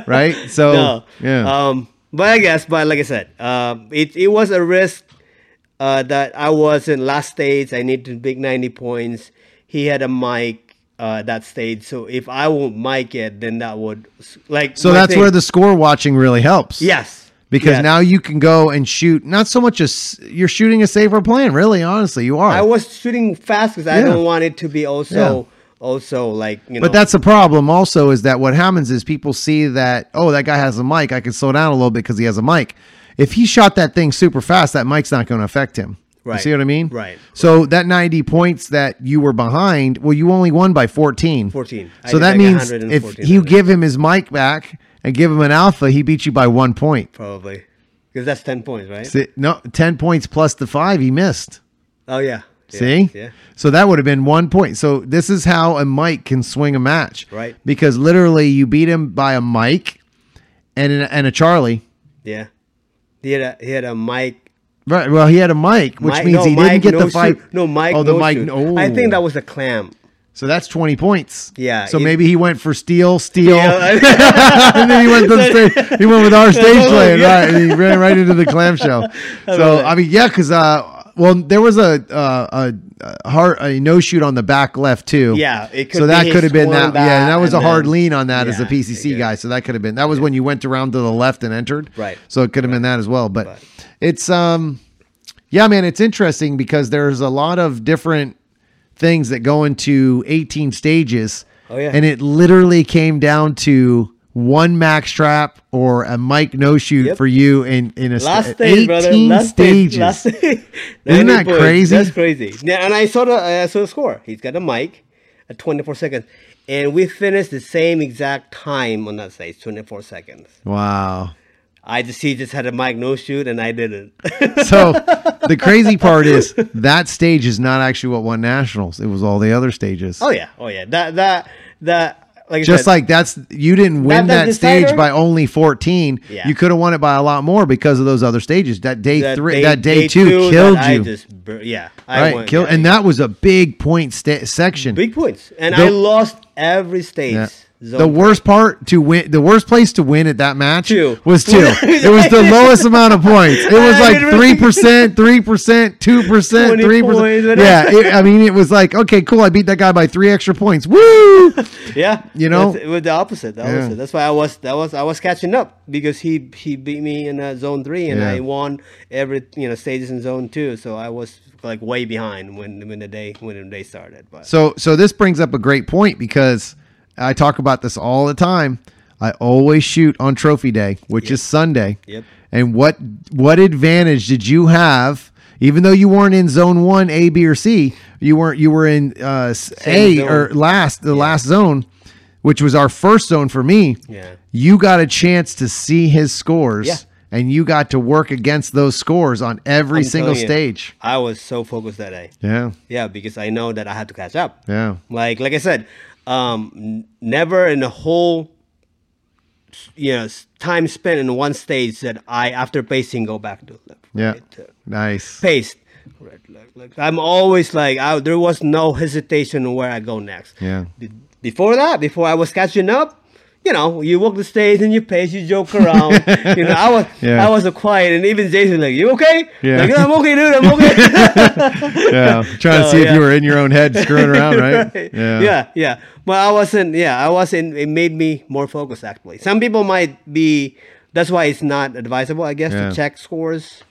right? So no. yeah. Um, but I guess, but like I said, um, it it was a risk uh, that I was in last stage. I needed to big ninety points. He had a mic uh, that stage, so if I won't mic it, then that would like. so that's thing- where the score watching really helps. yes Because yes. now you can go and shoot not so much as you're shooting a safer plan, really, honestly, you are. I was shooting fast because I don't want it to be also also like you know. But that's the problem also is that what happens is people see that, oh, that guy has a mic. I can slow down a little bit because he has a mic. If he shot that thing super fast, that mic's not going to affect him. You Right. see what I mean? Right. So that 90 points that you were behind, well, you only won by 14. 14. I So that like means if you give him his mic back and give him an alpha, he beat you by one point. probably because that's ten points, right? See, no, 10 points plus the five he missed. Oh yeah. Yeah, See? Yeah. So that would have been one point. So this is how a mic can swing a match. Right. Because literally you beat him by a mic and a, and a Charlie. Yeah. He had a he had a mic Right. Well, he had a mic, which Mic- means no, he didn't get no the five. shoot. No, Mike. Oh, the no. No. I think that was a clam. So that's 20 points. Yeah, So it- maybe he went for steel, steel. Yeah. and then he went to the stage, he went with our stage Oh, plan, yeah. right? And he ran right into the clamshell. So. I mean, yeah, because uh, well, there was a uh, a, a hard a no shoot on the back left too. Yeah, it could so that could have been that. Yeah, and that was a and hard then- lean on that as a PCC guy. So that could have been that was when you went around to the left and entered. Right. So it could have been that as well. But, But- it's um, yeah, man, it's interesting because there's a lot of different things that go into 18 stages. Oh, yeah. And it literally came down to one max trap or a mic no shoot Yep. for you in in a Last sta- stage, brother. 18 Last stages. stage. Last stage. Isn't that crazy? That's crazy. Yeah, and I saw the I saw the score. He's got a mic at 24 seconds, and we finished the same exact time on that stage, 24 seconds. Wow. I just he just had a mic no shoot, and I didn't. So the crazy part is that stage is not actually what won nationals. It was all the other stages. oh yeah, oh yeah. That that that like Just said, like that's you didn't win That- that, that stage by only 14. Yeah. You could have won it by a lot more because of those other stages. That day that three, day- that day, two, that killed you. just yeah, I right, won, killed, yeah, and that was a big point sta- section. big points, and The- I lost every stage. The worst part to win, the worst place to win at that match Two. was two. it was the lowest amount of points. It was like three percent, three percent, two percent, three percent. Yeah, it, I mean, it was like okay, cool. I beat that guy by three extra points. Woo! Yeah, You know? It was the opposite. The Yeah. opposite. That's why I was that was I was catching up because he he beat me in uh, zone three and Yeah. I won every you know stages in zone two. So I was like way behind when when the day when the day started. But So so this brings up a great point because I talk about this all the time. I always shoot on trophy day, which is Sunday. Yep. And what what advantage did you have? Even though you weren't in zone one, A, B, or C, you weren't. You were in uh, A zone. or last, the last zone, which was our first zone for me. Yeah. You got a chance to see his scores, Yeah. and you got to work against those scores on every I'm single you, stage. I was so focused that day. Yeah, Yeah, because I know that I had to catch up. yeah, Like like I said, um, n- never in the whole you know time spent in one stage that I after pacing go back to left. yeah. right, to- Nice. pace. Right, like, like, I'm always like, I, there was no hesitation where I go next. Yeah. Be- before that, before I was catching up, you know, you walk the stage and you pace, you joke around. you know, I was, Yeah. I was a quiet, and even Jason like, you okay? Yeah. Like, I'm okay, dude. I'm okay. yeah, trying to So, see if you were in your own head screwing around, right? yeah. yeah, yeah. But I wasn't. Yeah, I wasn't. It made me more focused. Actually, some people might be. That's why it's not advisable, I guess, Yeah. to check scores.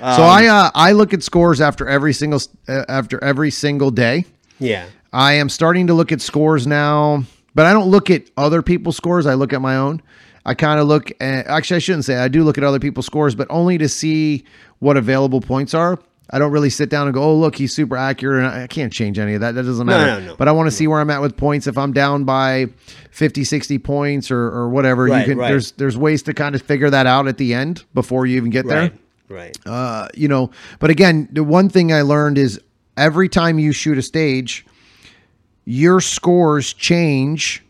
So Um, I uh, I look at scores after every single uh, after every single day. Yeah. I am starting to look at scores now, but I don't look at other people's scores. I look at my own. I kind of look at actually I shouldn't say I do look at other people's scores, but only to see what available points are. I don't really sit down and go, "Oh, look, he's super accurate." And I can't change any of that. That doesn't matter. no, no. But I want to see where I'm at with points. If I'm down by 50, 60 points or, or whatever, Right, you can right. there's there's ways to kind of figure that out at the end before you even get there Right. Right. uh, you know, but again, the one thing I learned is every time you shoot a stage, your scores change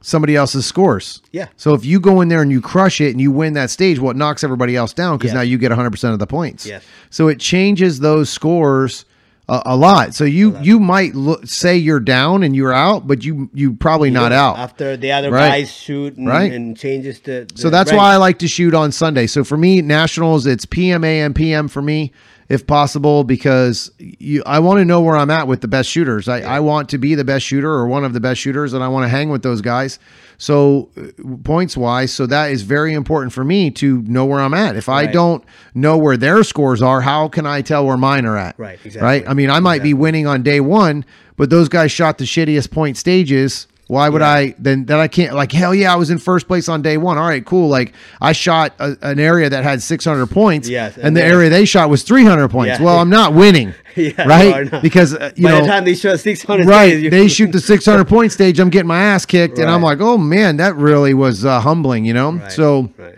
somebody else's scores. Yeah. So if you go in there and you crush it and you win that stage, well, it knocks everybody else down because Yes. now you get 100% of the points. Yeah. So it changes those scores a, a lot. So you you might look, say you're down and you're out, but you you probably not out. after the other Right. guys shoot and, Right. and changes the. So that's why I like to shoot on Sunday. So for me, nationals, it's PM, AM, PM for me, if possible, because you, I want to know where I'm at with the best shooters. I, I want to be the best shooter or one of the best shooters, and I want to hang with those guys. So uh, points wise, so that is very important for me to know where I'm at. If I don't know where their scores are, how can I tell where mine are at? Right, Right. I mean, I might be winning on day one, but those guys shot the shittiest point stages. Why would Yeah. I then? Then I can't like hell yeah! I was in first place on day one. All right, cool. Like I shot a, an area that had 600 points, Yes, and, and the area they shot was 300 points. Yeah. Well, I'm not winning, Yeah, right? not. Because uh, you By know, the time they shoot 600 right? stages, They shoot the 600 point stage. I'm getting my ass kicked, and I'm like, oh man, that really was uh, humbling, you know. Right, So right.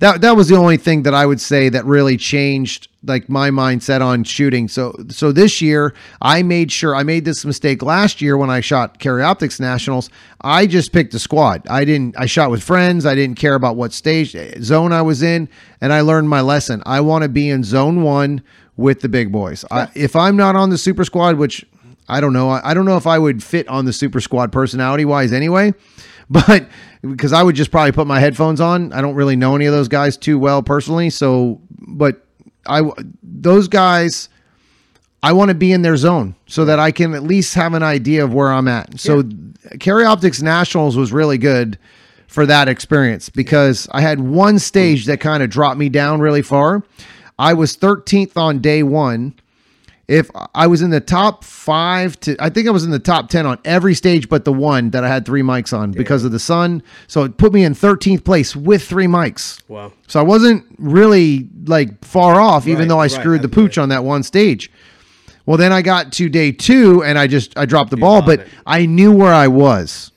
That that was the only thing that I would say that really changed like my mindset on shooting. So so this year I made sure I made this mistake last year when I shot Carry Optics Nationals. I just picked a squad. I didn't I shot with friends. I didn't care about what stage eh, zone I was in and I learned my lesson. I want to be in zone 1 with the big boys. I, if I'm not on the super squad which I don't know. I, I don't know if I would fit on the super squad personality wise anyway but because I would just probably put my headphones on. I don't really know any of those guys too well personally. So, but I those guys, I want to be in their zone so that I can at least have an idea of where I'm at. So, Carry Optics Nationals was really good for that experience because I had one stage that kind of dropped me down really far. I was 13th on day one if I was in the top five to, I think I was in the top 10 on every stage but the one that I had three mics on because of the sun. So it put me in 13th place with three mics. Wow. So I wasn't really like far off, even though I right, screwed the pooch on that one stage. Well, then I got to day two and I just I dropped the ball, but it. I knew where I was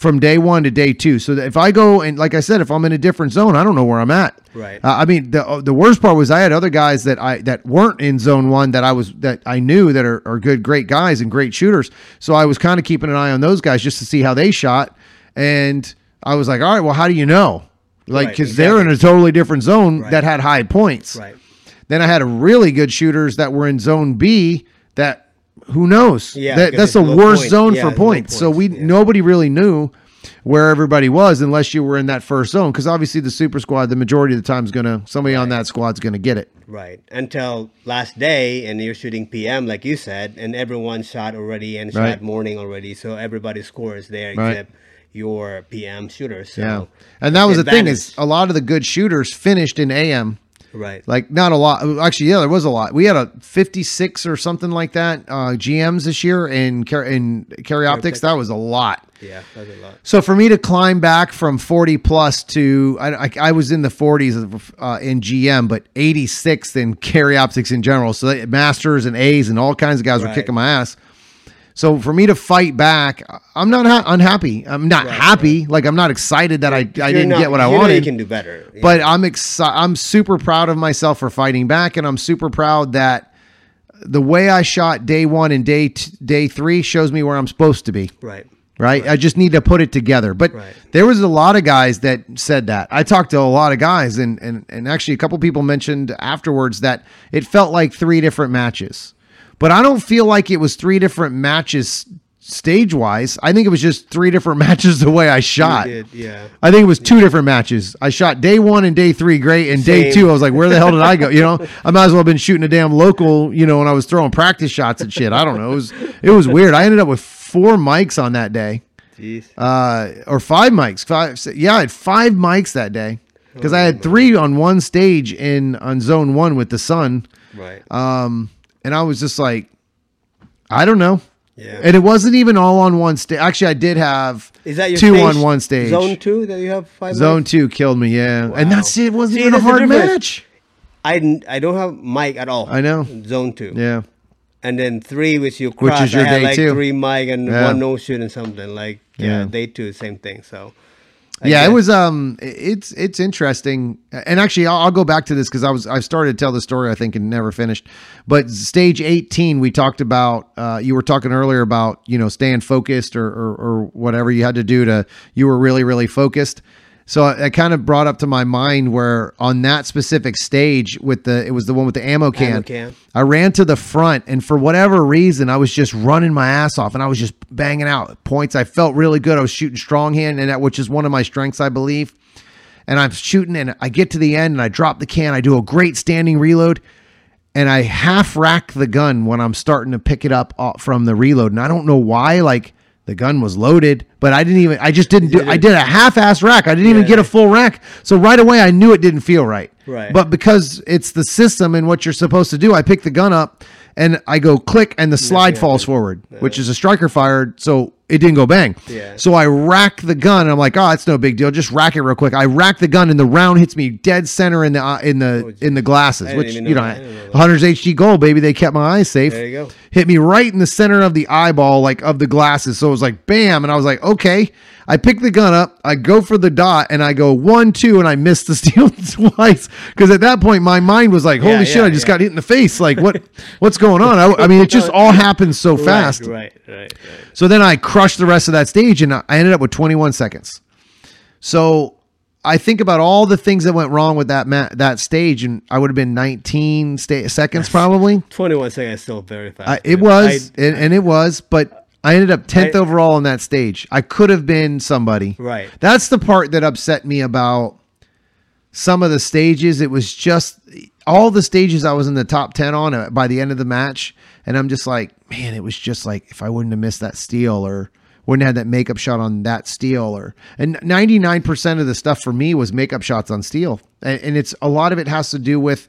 from day one to day two. So that if I go and like I said, if I'm in a different zone, I don't know where I'm at. Right. Uh, I mean, the uh, the worst part was I had other guys that I that weren't in zone one that I was that I knew that are, are good, great guys and great shooters. So I was kind of keeping an eye on those guys just to see how they shot. And I was like, all right, well, how do you know? Like, Right, because they're in a totally different zone Right. that had high points. Right. Then I had really good shooters that were in zone B that who knows? Yeah, that, that's the worst point. zone Yeah, for low points. So we yeah. nobody really knew where everybody was unless you were in that first zone. Because obviously the super squad, the majority of the time is gonna somebody on that squad's gonna get it. Right. Until last day, and you're shooting PM, like you said, and everyone shot already and Right. shot morning already. So everybody's score is there Right. except your PM shooters So Yeah, and that was the thing is a lot of the good shooters finished in AM. Right. Like not a lot. Actually, yeah, there was a lot. We had a 56 or something like that uh, GMs this year in in carry optics. That was a lot. yeah, that's a lot. So for me to climb back from 40 plus to I, I, I was in the 40s uh, in GM, but 86th in carry optics in general. So that, masters and A's and all kinds of guys were kicking my ass. So for me to fight back, I'm not ha- unhappy. I'm not Right, happy. Like I'm not excited that I, I You're didn't not- get what I wanted. You can do better. Yeah. But I'm excited. I'm super proud of myself for fighting back, and I'm super proud that the way I shot day one and day t- day three shows me where I'm supposed to be. right. Right? I just need to put it together. But Right. there was a lot of guys that said that. I talked to a lot of guys, and and and actually a couple people mentioned afterwards that it felt like three different matches. But I don't feel like it was three different matches stage wise. I think it was just three different matches the way I shot. Did, yeah. I think it was two different matches. I shot day one and day three great, and day two I was like, "Where the hell did I go?" You know, I might as well have been shooting a damn local. You know, when I was throwing practice shots and shit. I don't know. It was it was weird. I ended up with four mics on that day, Jeez. uh, or five mics. Five, yeah, I had five mics that day because I had three on one stage in on zone one with the sun, right. um, and I was just like, I don't know. yeah. And it wasn't even all on one stage. Actually, I did have Is that your two stage- on one stage. Zone two that you have five. Zone mics? two killed me, yeah. And that's it. Wasn't See, even a hard match. I I don't have mic at all. I know. Zone two. Yeah. And then three, which you Which is your I had day like two. three mic and Yeah. one no shoot and something like yeah. Yeah. Day two, same thing. So. I yeah, it was um it's it's interesting. And actually I'll, I'll go back to this cuz I was I started to tell the story I think and never finished. But stage 18 we talked about uh you were talking earlier about, you know, staying focused or or, or whatever you had to do to you were really really focused. So I, I kind of brought up to my mind where on that specific stage with the it was the one with the ammo can. Ammo can. I ran to the front, and for whatever reason, I was just running my ass off, and I was just banging out points. I felt really good. I was shooting strong hand, and that which is one of my strengths, I believe. And I'm shooting, and I get to the end, and I drop the can. I do a great standing reload, and I half rack the gun when I'm starting to pick it up uh, from the reload, and I don't know why. Like the gun was loaded, but I didn't even. I just didn't do. I did a half-ass rack. I didn't even get a full rack. So right away, I knew it didn't feel right. Right. But because it's the system and what you're supposed to do, I pick the gun up and I go click and the slide falls forward, which is a striker fired, so it didn't go bang. Yeah. So I rack the gun and I'm like, oh, it's no big deal. Just rack it real quick. I rack the gun and the round hits me dead center in the uh, in the in the glasses, Oh, which you know know, that. I didn't know that. Hunter's HD gold, baby. They kept my eyes safe. There you go. Hit me right in the center of the eyeball, like of the glasses. So it was like bam, and I was like, okay. I pick the gun up, I go for the dot, and I go one, two, and I miss the steel twice. Because at that point, my mind was like, "Holy Yeah, shit! yeah, I just yeah. got hit in the face. Like what? what's going on?" I, I mean, it just all happened so fast. Right, right, right. So then I crushed the rest of that stage, and I ended up with 21 seconds. So I think about all the things that went wrong with that ma- that stage, and I would have been 19 sta- seconds probably. 21 seconds still very fast. I, it was, I- and, and it was, but I ended up 10th I- overall on that stage. I could have been somebody. Right. That's the part that upset me about some of the stages. It was just all the stages I was in the top 10 on uh, by the end of the match. And I'm just like, man, it was just like if I wouldn't have missed that steel or wouldn't have had that makeup shot on that steel or and 99% of the stuff for me was makeup shots on steel. And, and it's a lot of it has to do with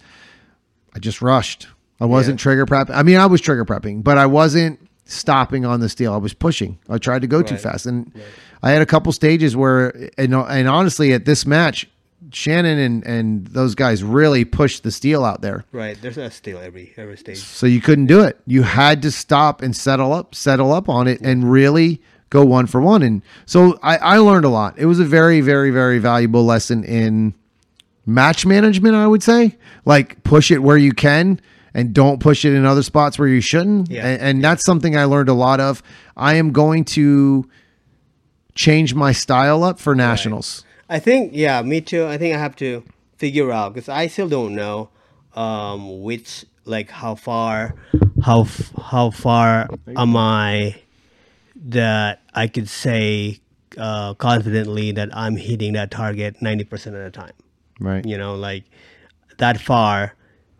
I just rushed. I wasn't trigger prepping. I mean, I was trigger prepping, but I wasn't stopping on the steel. I was pushing. I tried to go too fast, and I had a couple stages where, and, and honestly, at this match, Shannon and and those guys really pushed the steel out there. Right. There's a steel every every stage. So you couldn't do it. You had to stop and settle up, settle up on it, and really go one for one. And so I, I learned a lot. It was a very, very, very valuable lesson in match management. I would say, like push it where you can, and don't push it in other spots where you shouldn't. Yeah. And, and that's something I learned a lot of. I am going to change my style up for nationals. I think yeah, me too. I think I have to figure out because I still don't know um, which like how far how f- how far am I that I could say uh, confidently that I'm hitting that target ninety percent of the time. Right. You know, like that far,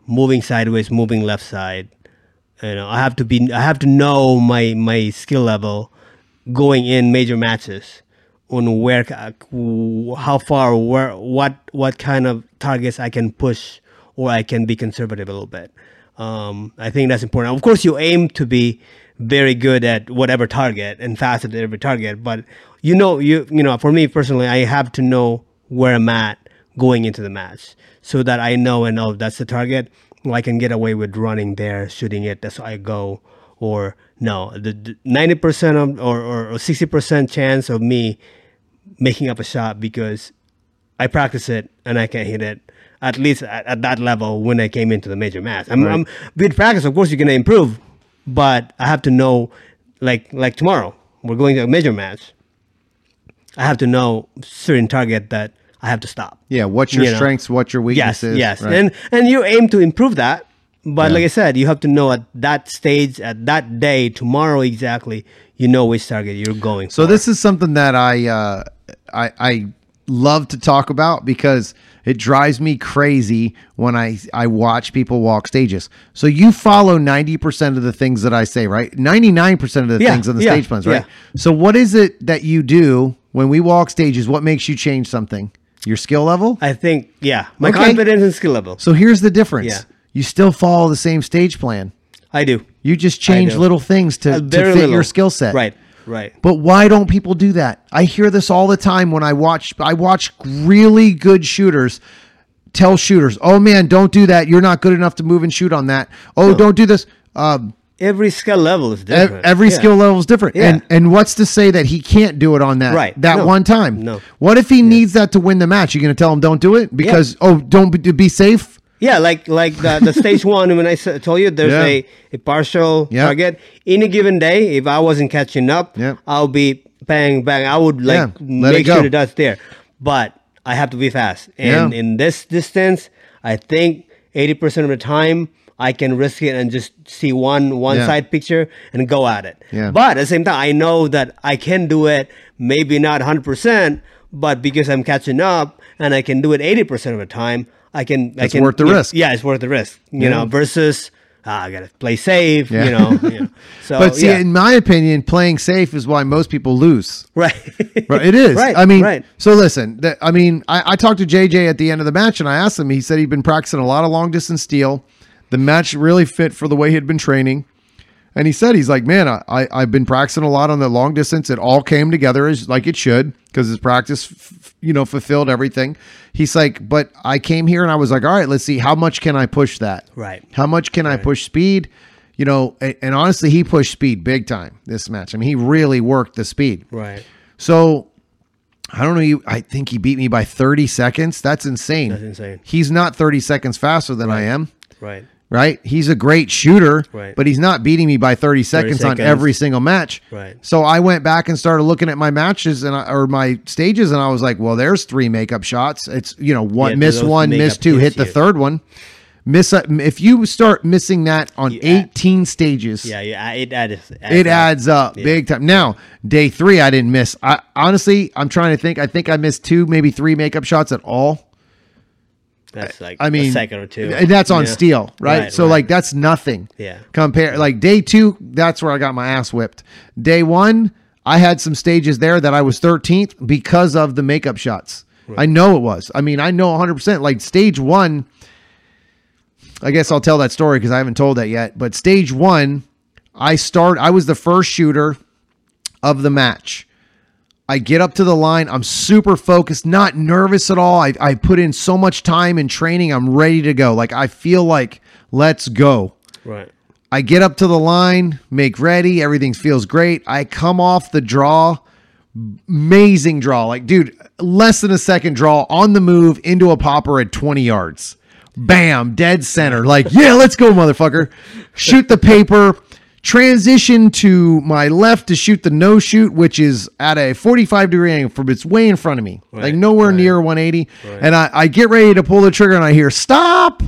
moving sideways, moving left side. You know, I have to be I have to know my my skill level going in major matches on where how far where what what kind of targets I can push or I can be conservative a little bit. Um, I think that's important. Of course, you aim to be very good at whatever target and fast at every target, but you know you you know for me personally, I have to know where I'm at going into the match so that I know and oh that's the target. Well, I can get away with running there, shooting it. That's I go or no, the ninety percent or sixty percent chance of me making up a shot because I practice it and I can hit it at least at, at that level when I came into the major match. I'm, I'm with practice, of course, you're gonna improve, but I have to know, like like tomorrow we're going to a major match. I have to know certain target that I have to stop. Yeah. What's your You know. strengths? What your weaknesses? yes, Right. and and you aim to improve that. But like I said, you have to know at that stage, at that day, tomorrow exactly, you know which target you're going. So for. this is something that I uh, I I love to talk about because it drives me crazy when I I watch people walk stages. So you follow ninety percent of the things that I say, right? Ninety nine percent of the Yeah, things on the yeah, stage plans, right? yeah. So what is it that you do when we walk stages? What makes you change something? Your skill level. I think, yeah, my Okay. confidence and skill level. So here's the difference. Yeah. You still follow the same stage plan. I do. You just change little things to, Uh, to fit your skill set. Right, right. But why don't people do that? I hear this all the time when I watch I watch really good shooters tell shooters, "Oh man, don't do that. You're not good enough to move and shoot on that. Oh, don't do this." Um, Every skill level is different. every Yeah. skill level is different. Yeah. And and what's to say that he can't do it on that Right. that No. one time? No. What if he needs that to win the match? You're going to tell him don't do it because oh, don't be, be safe? Yeah, like like the, the stage one when I told you there's Yeah. a, a partial Yeah. target. In a given day, if I wasn't catching up, Yeah. I'll be bang bang. I would like make sure that that's there. But I have to be fast. And in this distance, I think eighty percent of the time I can risk it and just see one one Yeah. side picture and go at it. Yeah. But at the same time, I know that I can do it. Maybe not hundred percent, but because I'm catching up and I can do it eighty percent of the time, I can. I It's can, worth the yeah, risk. Yeah, it's worth the risk. You Yeah. know, versus ah, I gotta play safe. Yeah. You know. you know. So, but see, in my opinion, playing safe is why most people lose. right. Right, it is. Right, I mean, right. so listen. th- I mean, I, I talked to JJ at the end of the match, and I asked him. He said he'd been practicing a lot of long distance steel. The match really fit for the way he'd been training, and he said he's like, man, I, I I've been practicing a lot on the long distance. It all came together as like it should because his practice, f- you know, fulfilled everything. He's like, but I came here and I was like, all right, let's see how much can I push that. Right. How much can I push speed? You know, and, and honestly, he pushed speed big time this match. I mean, he really worked the speed. right. So I don't know. You, I think he beat me by 30 seconds. That's insane. That's insane. He's not 30 seconds faster than I am, Right. Right? He's a great shooter, Right. but he's not beating me by 30 seconds, on seconds. every single match. Right. So I went back and started looking at my matches and I, or my stages, and I was like, well, there's three makeup shots. It's you know one Yeah, miss one, miss two, hit the you. third one. Miss if you start missing that on Yeah. 18 stages, Yeah. Yeah. It adds. it adds up big time. Now, day three, I didn't miss. I honestly, I'm trying to think. I think I missed two, maybe three makeup shots at all. That's like. I mean, a second or two. and that's on Yeah. steel, right? so like that's nothing. Yeah. Compare like day two, that's where I got my ass whipped. Day one, I had some stages there that I was 13th because of the makeup shots. I know it was. I mean, I know 100. percent Like stage one. I guess I'll tell that story because I haven't told that yet. But stage one, I start. I was the first shooter of the match. I get up to the line. I'm super focused, not nervous at all. I, I put in so much time in training. I'm ready to go. Like I feel like let's go. Right. I get up to the line, make ready. Everything feels great. I come off the draw. Amazing draw. Like, dude, less than a second draw on the move into a popper at 20 yards. Bam, dead center. Like, yeah, let's go, motherfucker. Shoot the paper. Transition to my left to shoot the no shoot, which is at a 45 degree angle from it's way in front of me, like nowhere right. near 180. Right. And I, I get ready to pull the trigger and I hear stop.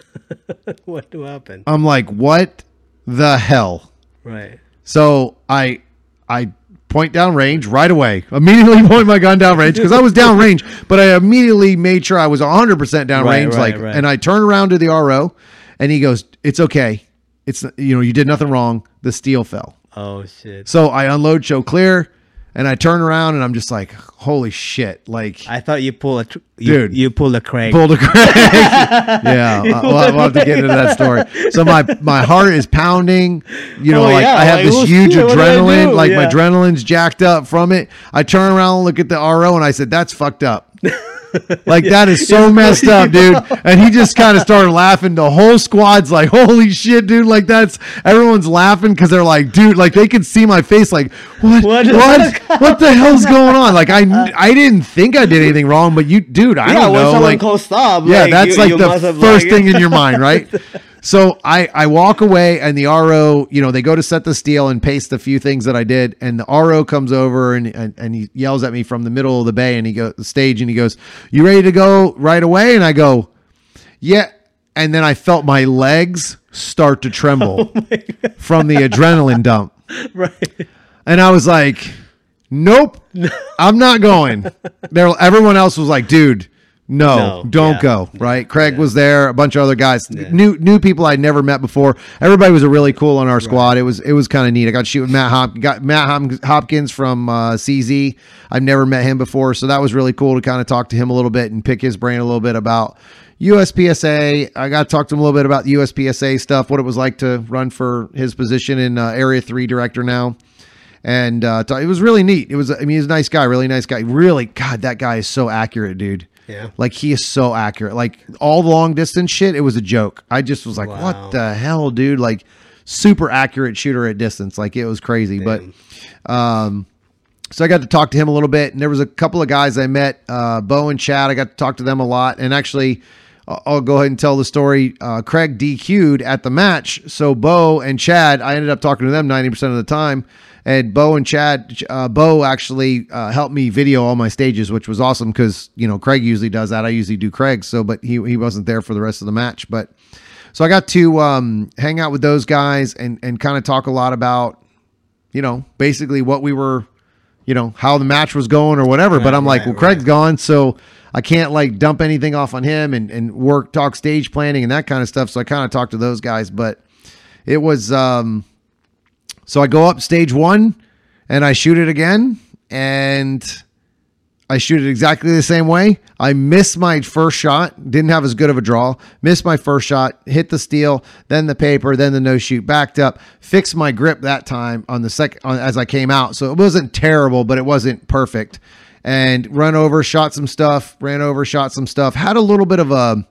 what do happen? I'm like, what the hell? Right. So I I point down range right away. Immediately point my gun down range because I was down range, but I immediately made sure I was 100% down Right, range right, like right. and I turn around to the RO and he goes, "It's okay. It's you know, you did nothing wrong. The steel fell." Oh shit. So I unload show clear and I turn around and I'm just like, "Holy shit." Like I thought you pull a tr- you, Dude. You pull a Craig. pulled a Craig. yeah, uh, we'll, we'll have to get into that story. So my my heart is pounding. You know, Oh, like yeah, I have like, this oh, huge shit, what did I adrenaline. Like my adrenaline's jacked up from it. I turn around and look at the RO and I said, "That's fucked up." Like that is so messed up, dude. And he just kind of started laughing. The whole squad's like, "Holy shit, dude!" Like that's everyone's laughing because they're like, "Dude!" Like they could see my face. Like, what? What- What? What, the hell's going on? Like I, uh, I didn't think I did anything wrong, but you, dude, I yeah, don't when know. someone Like, calls stop. yeah, like, that's you- like you the first like- thing in your mind, right? So I I walk away and the RO, you know, they go to set the steel and paste a few things that I did, and the RO comes over and and, and he yells at me from the middle of the bay and he goes the stage and he goes, "You ready to go right away?" And I go, "Yeah." And then I felt my legs start to tremble oh from the adrenaline dump. right. And I was like, nope, I'm not going. There, everyone else was like, dude, no, No, don't yeah, go. Right? Craig was there, a bunch of other guys, new new people I'd never met before. Everybody was a really cool on our squad. It was it was kind of neat. I got to shoot with Matt Hop, got Matt Hopkins from uh, CZ. I've never met him before, so that was really cool to kind of talk to him a little bit and pick his brain a little bit about USPSA. I got to talk to him a little bit about the USPSA stuff, what it was like to run for his position in uh, Area Three director now and uh, it was really neat. It was, I mean, he's a nice guy, really nice guy. Really, God, that guy is so accurate, dude. Yeah. like he is so accurate. Like all the long distance shit, it was a joke. I just was like, Wow. what the hell, dude? Like super accurate shooter at distance. Like it was crazy, but. Um, so I got to talk to him a little bit, and there was a couple of guys I met, uh, Bo and Chad. I got to talk to them a lot, and actually, I'll I'll go ahead and tell the story. Uh, Craig DQ'd at the match, so Bo and Chad, I ended up talking to them ninety percent of the time, and Bo and Chad, uh, Bo actually uh, helped me video all my stages, which was awesome because you know Craig usually does that. I usually do Craig, so but he he wasn't there for the rest of the match, but. So I got to um, hang out with those guys and, and kind of talk a lot about, you know, basically what we were, you know, how the match was going or whatever. but I'm like, right, well, Craig's right. gone, so I can't like dump anything off on him and, and work, talk stage planning and that kind of stuff. So I kind of talked to those guys, but it was, um, so I go up stage one and I shoot it again and I shoot it exactly the same way. I miss my first shot, didn't have as good of a draw. Missed my first shot, hit the steel, then the paper, then the no shoot, backed up, fixed my grip that time on the second as I came out. So it wasn't terrible, but it wasn't perfect. And run over, shot some stuff, ran over, shot some stuff. Had a little bit of a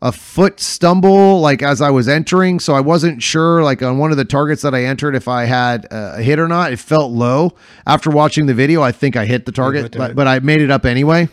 a foot stumble like as I was entering, so I wasn't sure like on one of the targets that I entered if I had a hit or not. It felt low. After watching the video, I think I hit the target, but, but I made it up anyway.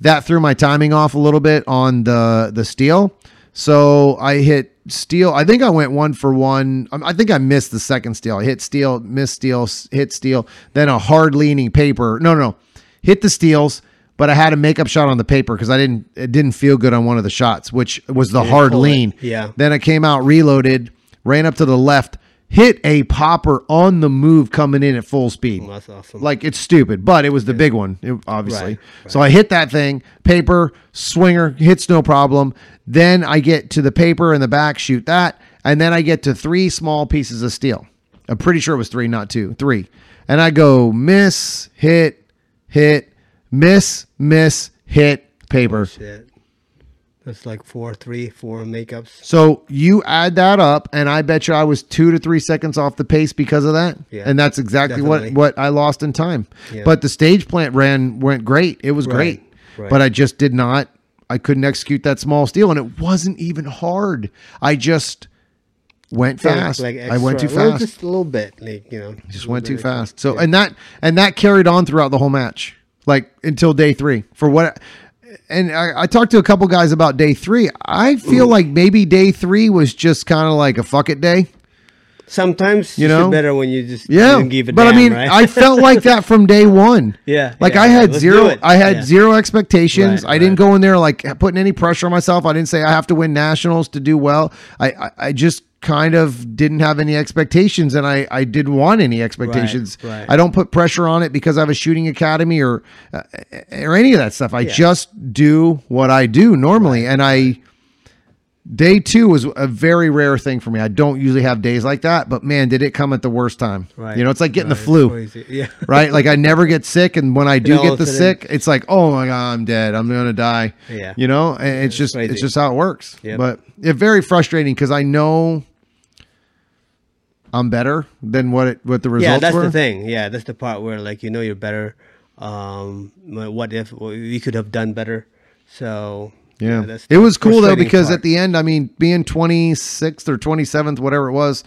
That threw my timing off a little bit on the the steel. So I hit steel. I think I went one for one. Um, I think I missed the second steel. I hit steel, missed steel, hit steel, then a hard leaning paper. No, no, no. hit the steels, but I had a makeup shot on the paper because I didn't. It didn't feel good on one of the shots, which was the hard pull it. lean. Yeah. Then I came out, reloaded, ran up to the left, hit a popper on the move coming in at full speed. That's awesome. Like it's stupid, but it was the big one, it- obviously. Right, So I hit that thing, paper, swinger, hits no problem. Then I get to the paper in the back, shoot that, and then I get to three small pieces of steel. I'm pretty sure it was three, not two, three. And I go miss, hit, hit, miss, miss, hit, paper. Shit. It's like four, three, four makeups. So you add that up, and I bet you I was two to three seconds off the pace because of that. Yeah, and that's exactly definitely. what what I lost in time. Yeah. But the stage plant ran went great. It was Right, great, right. but I just did not. I couldn't execute that small steel, and it wasn't even hard. I just went fast. I went too extra- well, fast. just a little bit, like you know. just went too fast. So and that and that carried on throughout the whole match, like until day three. For what? And I, I talked to a couple guys about day three. I feel like maybe day three was just kind of like a fuck it day. Sometimes You you know? better when you just Yeah, it but damn, I mean, right? I felt like that from day one. Yeah, like yeah, I had zero. I had Yeah. zero expectations. Right, I didn't go in there like putting any pressure on myself. I didn't say I have to win nationals to do well. I I, I just kind of didn't have any expectations, and I I didn't want any expectations. right. I don't put pressure on it because I have a shooting academy or uh, or any of that stuff. I Yeah. just do what I do normally, and I. Day two was a very rare thing for me. I don't usually have days like that, but man, did it come at the worst time. Right, You know, it's like getting right, the flu. Yeah. right? Like I never get sick, and when I do get the sick, it's like, oh my god, I'm dead. I'm gonna die. Yeah. you know, and it's just crazy. it's just how it works. Yep. But it's very frustrating because I know I'm better than what it what the results yeah, that's were. the thing. Yeah, that's the part where like you know you're better. Um, what if well, you could have done better? So Yeah, that's it was cool though because part. at the end, I mean, being 26th or 27th, whatever it was,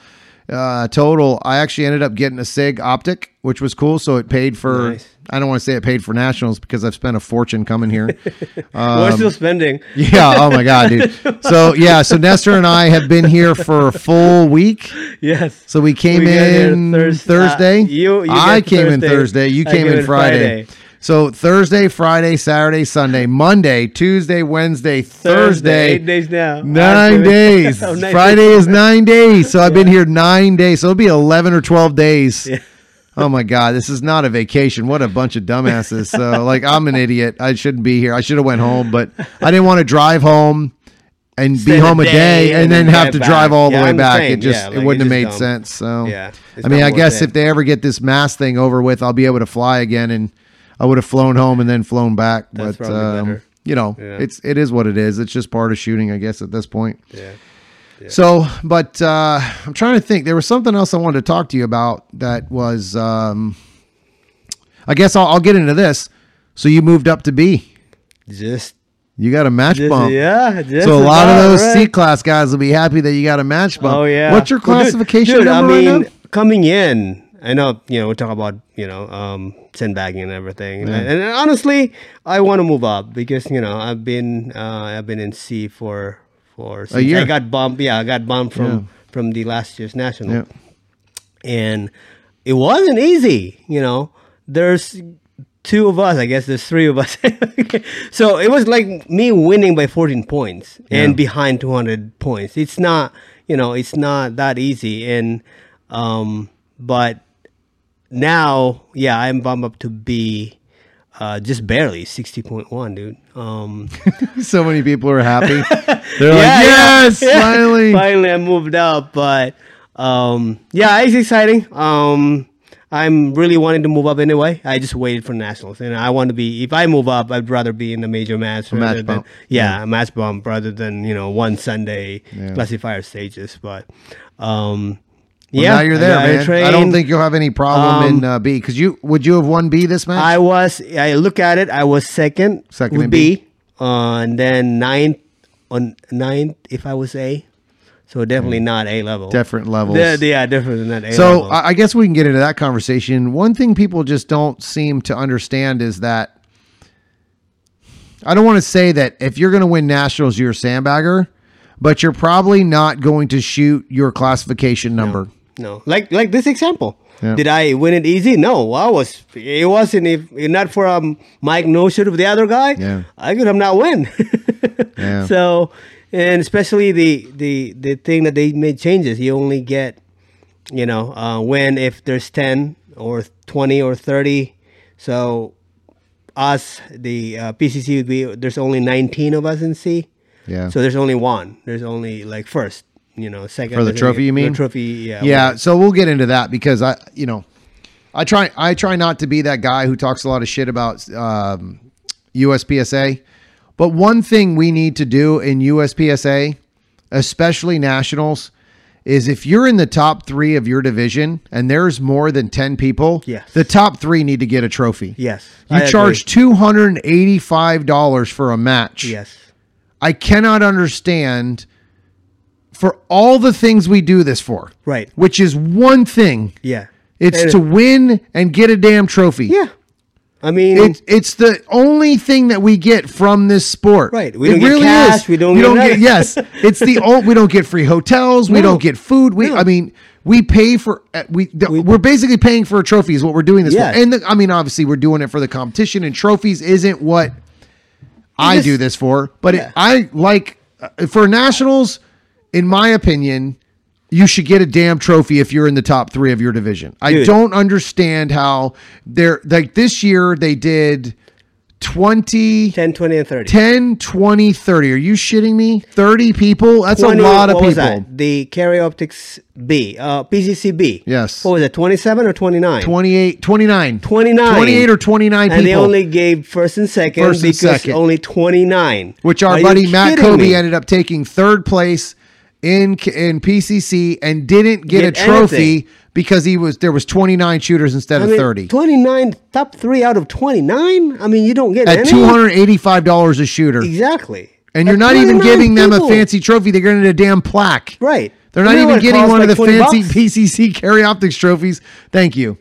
uh, total, I actually ended up getting a Sig optic, which was cool. So it paid for. Nice. I don't want to say it paid for nationals because I've spent a fortune coming here. we're still spending. Yeah. Oh my God, dude. So yeah. So Nestor and I have been here for a full week. Yes. So we came We in Thurs- Thursday. uh, you- you I came in Thursday. Thursday. You came came in in Friday. Friday. So Thursday, Friday, Saturday, Sunday, Monday, Tuesday, Wednesday, Thursday. Eight days now. Nine days. Oh, nine Friday days. is nine days. So I've been here nine days. So it'll be eleven or twelve days. Yeah. Oh my God, this is not a vacation. What a bunch of dumbasses. So like I'm an idiot. I shouldn't be here. I should have went home, but I didn't want to drive home and be Spend a home a day day and and then have to drive drive back. all the way I'm back. same. It just Yeah, it wouldn't have made dumb. sense. So Yeah, I mean, I guess it. if they ever get this mass thing over with, I'll be able to fly again and I would have flown home and then flown back. That's but um, you know, Yeah. it's it is what it is. It's just part of shooting, I guess, at this point. Yeah. So, but uh, I'm trying to think. There was something else I wanted to talk to you about that was, um, I guess I'll, I'll get into this. So you moved up to B. Just, You got a match just bump. yeah. So a lot of those right. C class guys will be happy that you got a match bump. Oh yeah. What's your Well, dude- classification dude, number I mean, right now? coming in, I know you know we talk about you know um, sandbagging and everything, Yeah. and, and honestly, I want to move up because you know I've been uh, I've been in C for for since year. I got bumped. Yeah, I got bumped from Yeah. from the last year's national, Yeah. and it wasn't easy. You know, there's two of us. I guess there's three of us. so it was like me winning by 14 points and behind 200 points. It's not, you know, it's not that easy. And, um, but now, yeah, I'm bumped up to B, uh, just barely 60.1, dude. Um, So many people are happy. They're Yeah, like, yeah, yes, yeah. finally. Finally, I moved up, but um, yeah, it's exciting. Um, I'm really wanting to move up anyway. I just waited for nationals, and I want to be. If I move up, I'd rather be in the major match. match rather than- bump. Yeah, a match bump rather than you know one Sunday Yeah. classifier stages. But um, Well, yeah, now you're there, man. I don't think you'll have any problem Um, in uh, B because you would you have won B this match? I was. I look at it. I was second. Second in B. B, uh, and then ninth on ninth if I was A. So definitely not A level. Different levels. Yeah, yeah, definitely not A So level. I I guess we can get into that conversation. One thing people just don't seem to understand is that I don't want to say that if you're going to win nationals, you're a sandbagger, but you're probably not going to shoot your classification number. no, like like this example. Yeah. Did I win it easy? No, I was. It wasn't if if not for um mic no shoot of the other guy. Yeah. I could have not win. Yeah. So, and especially the the the thing that they made changes. You only get, you know, uh, when if there's ten or twenty or thirty. So, us the uh, PCC would be there's only nineteen of us in C. Yeah. So there's only one. There's only like first. You know, second For the trophy, you mean? The trophy, yeah. yeah. So we'll get into that because I, you know, I try I try not to be that guy who talks a lot of shit about um, USPSA, But one thing we need to do in USPSA, especially nationals, is if you're in the top three of your division and there's more than 10 people, Yes. the top three need to get a trophy. Yes. You I charge agree. $285 for a match. Yes. I cannot understand for all the things we do this for, Right. which is one thing. Yeah. It's to win and get a damn trophy. Yeah. I mean, It's it's the only thing that we get from this sport. Right. We It don't get cash, we don't get get yes. It's the only we don't get free hotels. We No. don't get food. We No. I mean we pay for uh, we, we're basically paying for a trophy is what we're doing this Yes. for. And the, I mean obviously we're doing it for the competition and trophies isn't what I just- do this for, but Yeah. it, I like uh, for nationals in my opinion you should get a damn trophy if you're in the top three of your division. I Dude. don't understand how they're like this year they did 20, 10, 20, and 30. 10, 20, 30. Are you shitting me? 30 people? That's 20 a lot of people. that? The Carry Optics B, uh, PCCB. Yes. What was it, 27 or 29? 28, 29. 29. 28 or 29 and they only gave first and second First and because second. only 29. which our Are buddy Matt Kobe me? ended up taking third place in in PCC and didn't get, Get a trophy anything. because he was there was 29 shooters instead I of mean, 30 29, top three out of 29? I mean, you don't get at any. $285 a shooter. Exactly. And you're not even 29 giving them a fancy trophy. They're getting a damn plaque. Right. They're You not know even getting one of the fancy bucks? PCC Carry Optics trophies. Thank you.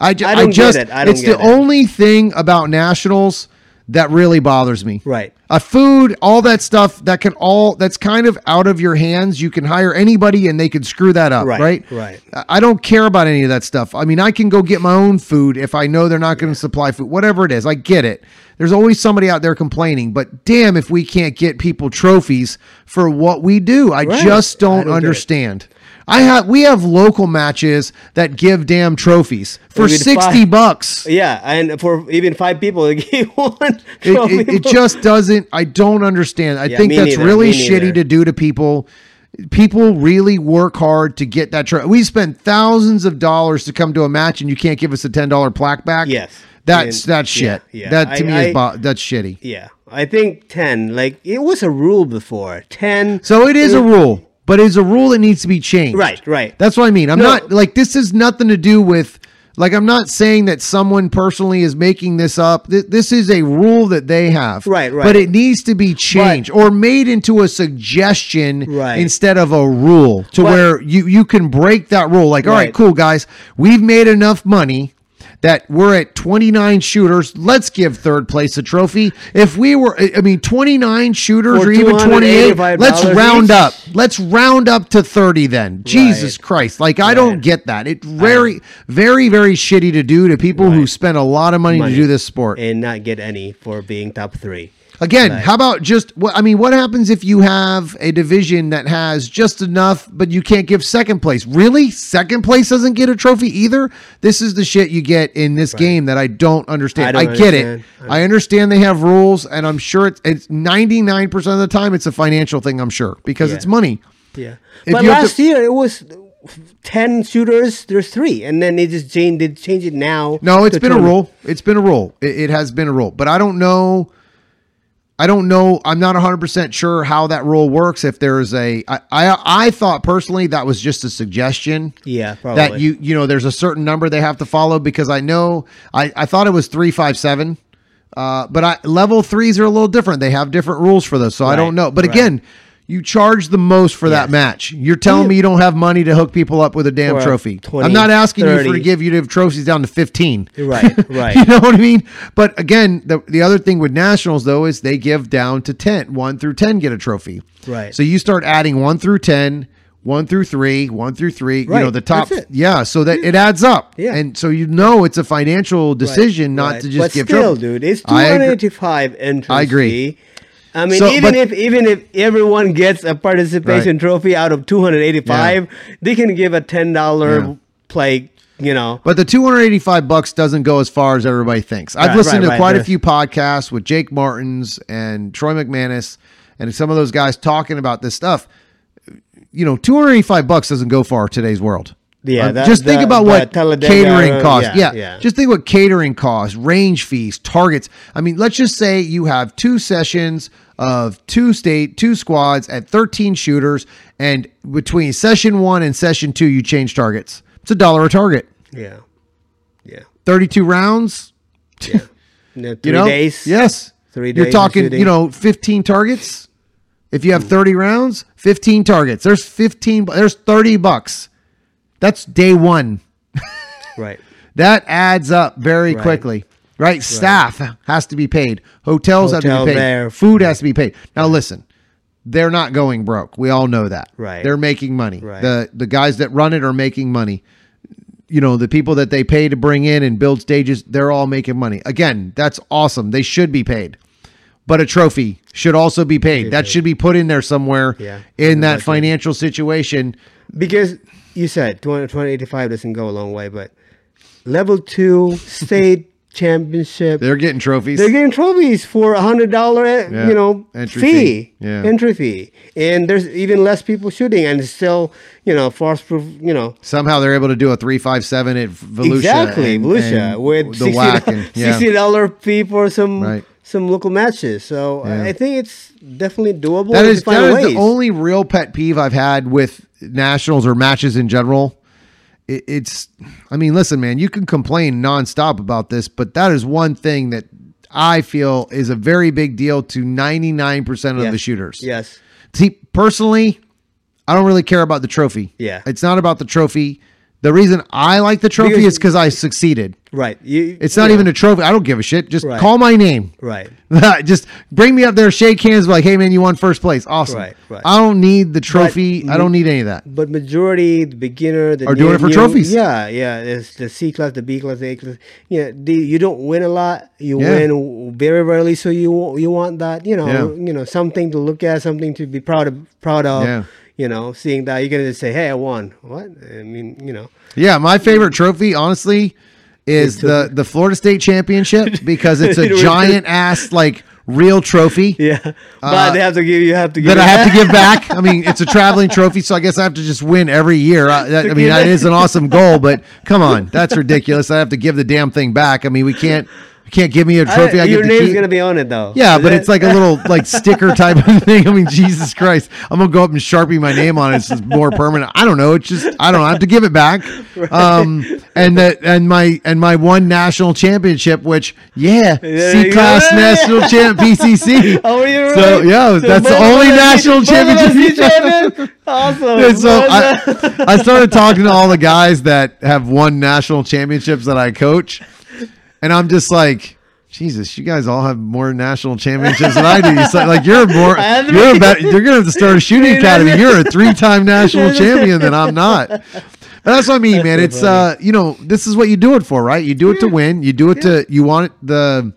I, ju- I I just, it. I don't it's the it. only thing about nationals that really bothers me. Right. A food, all that stuff that can all, that's kind of out of your hands. You can hire anybody and they can screw that up. Right, Right. right. I- I don't care about any of that stuff. I mean, I can go get my own food if I know they're not going to supply food, whatever it is. I get it. There's always somebody out there complaining, but damn if we can't get people trophies for what we do. I Right. just don't, don't get it. understand. I have we have local matches that give damn trophies for Even 60 bucks. Yeah, and for even five people, they gave one. It, trophy. it, it just doesn't I don't understand. I Yeah, think that's neither, really shitty to do to people. People really work hard to get that trophy. We spend thousands of dollars to come to a match and you can't give us a $10 plaque back. Yes. That's And- that's yeah, shit. yeah. That to I- me I- is bo- that's shitty. Yeah, I think ten. Like it was a rule before ten. So it is a rule, but it's a rule that needs to be changed. Right, right. That's what I mean. I'm No. not like this is nothing to do with like I'm not saying that someone personally is making this up. Th- This is a rule that they have. Right, right. But it needs to be changed or made into a suggestion Right. instead of a rule to where you you can break that rule. Like, all right, Right. cool guys, we've made enough money that we're at 29 shooters. Let's give third place a trophy. If we were, I mean, 29 shooters For or even 28, let's round each? up. Let's round up to 30 then. Jesus Christ. Like, I don't get that. It's very, very, very shitty to do to people who spend a lot of money, Money. to do this sport. and not get any for being top three. Again, Right. how about just what I mean, what happens if you have a division that has just enough, but you can't give second place? Really? Second place doesn't get a trophy either? This is the shit you get in this game that I don't understand. I, I don't get understand. it. I understand they have rules, and I'm sure it's, it's 99% of the time it's a financial thing, I'm sure, because Yeah. it's money. Yeah, If but last to- year it was ten shooters. There's three, and then they just changed. They change it now. No, it's been a rule. It's been a rule. It, it has been a rule. But I don't know. I don't know. I'm not 100% sure how that rule works. If there's a, I, I, I thought personally that was just a suggestion. Yeah, probably. That you, you know, there's a certain number they have to follow because I know, I, I thought it was 357. Uh, but I, level threes are a little different. They have different rules for those. So I don't know. But right. again, you charge the most for that match. You're telling me you don't have money to hook people up with a damn Or trophy. 20, I'm not asking you for to give you to trophies down to 15. Right, right. you know what I mean? But again, the, the other thing with nationals though is they give down to 10. 1 through 10 get a trophy. Right. So you start adding 1 through 10, 1 through 3, 1 through 3, you know, Right. the top That's it. yeah, so that it adds up. Yeah. And so you know it's a financial decision not Right. to just but give still, trophies. dude, it's I agree. 285 entrance I agree. I mean, So, even but- if even if everyone gets a participation Right. trophy out of 285, they can give a ten dollar Yeah. play. You know, But the 285 bucks doesn't go as far as everybody thinks. I've Right, listened right, to quite a few podcasts with Jake Martins and Troy McManus and some of those guys talking about this stuff. You know, 285 bucks doesn't go far in today's world. Yeah, Uh, that- just think the- about what catering costs. yeah, Yeah, yeah. just think what catering costs, range fees, targets. I mean, let's just say you have two sessions of two state, two squads at 13 shooters, and between session one and session two, you change targets. It's a dollar a target. Yeah. Yeah. 32 rounds. Yeah, three You know, days. Yes, Three days. You're talking, you know, 15 targets. If you have hmm. 30 rounds, 15 targets. There's 15. There's 30 bucks. That's day one. Right. That adds up very Right. quickly. Right? Staff has to be paid. Hotels have to be paid. there. Food has to be paid. Now listen, they're not going broke. We all know that. Right. They're making money. Right. The the guys that run it are making money. You know, the people that they pay to bring in and build stages, they're all making money. Again, that's awesome. They should be paid. But a trophy should also be paid. that should be put in there somewhere Yeah. in that financial situation. Because you said 20, 2085 doesn't go a long way, but level two state championship, they're, getting trophies. They're getting trophies. for a hundred dollar, eh, Yeah. you know, Entry fee, fee. Yeah. entry fee, and there's even less people shooting, and it's still, you know, force proof, you know, Somehow they're able to do a three five seven at Volusia. exactly, and- Volusia and with the 60 whack and yeah. sixty dollar fee for some Right. some local matches. So. I think it's definitely doable. That is that is the only real pet peeve I've had with nationals or matches in general. It, it's, I mean, listen, man, you can complain nonstop about this, but that is one thing that I feel is a very big deal to ninety nine percent of Yes. the shooters. Yes. See, personally, I don't really care about the trophy. Yeah. it's not about the trophy. The reason I like the trophy Because- is because I succeeded. Right. You, It's not yeah. even a trophy. I don't give a shit. Just Right. call my name. right. just bring me up there, shake hands, like, hey man, you won first place. Awesome. Right, right. I don't need the trophy. I don't need any of that. But majority, the beginner, the Are doing it for trophies. Yeah, yeah. It's the C class, the B class, the A class. Yeah, the, you don't win a lot. You Yeah. win very rarely. So you you want that, you know, Yeah. you know, something to look at, something to be proud of, proud of. You know, seeing that you're gonna just say, "Hey, I won." What? I mean, you know. Yeah, my favorite trophy, honestly, is the the Florida State Championship because it's a giant ass like real trophy Yeah, but Uh, they have to give you have to give that I have to give back. I mean, it's a traveling trophy, so I guess I have to just win every year. I, that, I mean, that is an awesome goal, but come on, that's ridiculous. I have to give the damn thing back. I mean, we can't we can't give me a trophy. I, your get to name's gonna be on it though. Yeah, Is but it? it's like a little like sticker type of thing. I mean, Jesus Christ, I'm gonna go up and sharpie my name on it. It's more permanent. I don't know. It's just I don't know. I have to give it back. Um, and that and my and my one national championship, which yeah, Yeah, C class got national champ PCC. Oh, you're So right. yeah, that's the only national championship. Awesome. So I, I started talking to all the guys that have won national championships that I coach, and I'm just like, Jesus, you guys all have more national championships than I do. So, like you're more, I had to you're about, you're gonna have to start a shooting academy. You're a three-time national champion, and I'm not. But that's what I mean, man. It's uh, you know, this is what you do it for, right? You do it to win. You do it to you want the.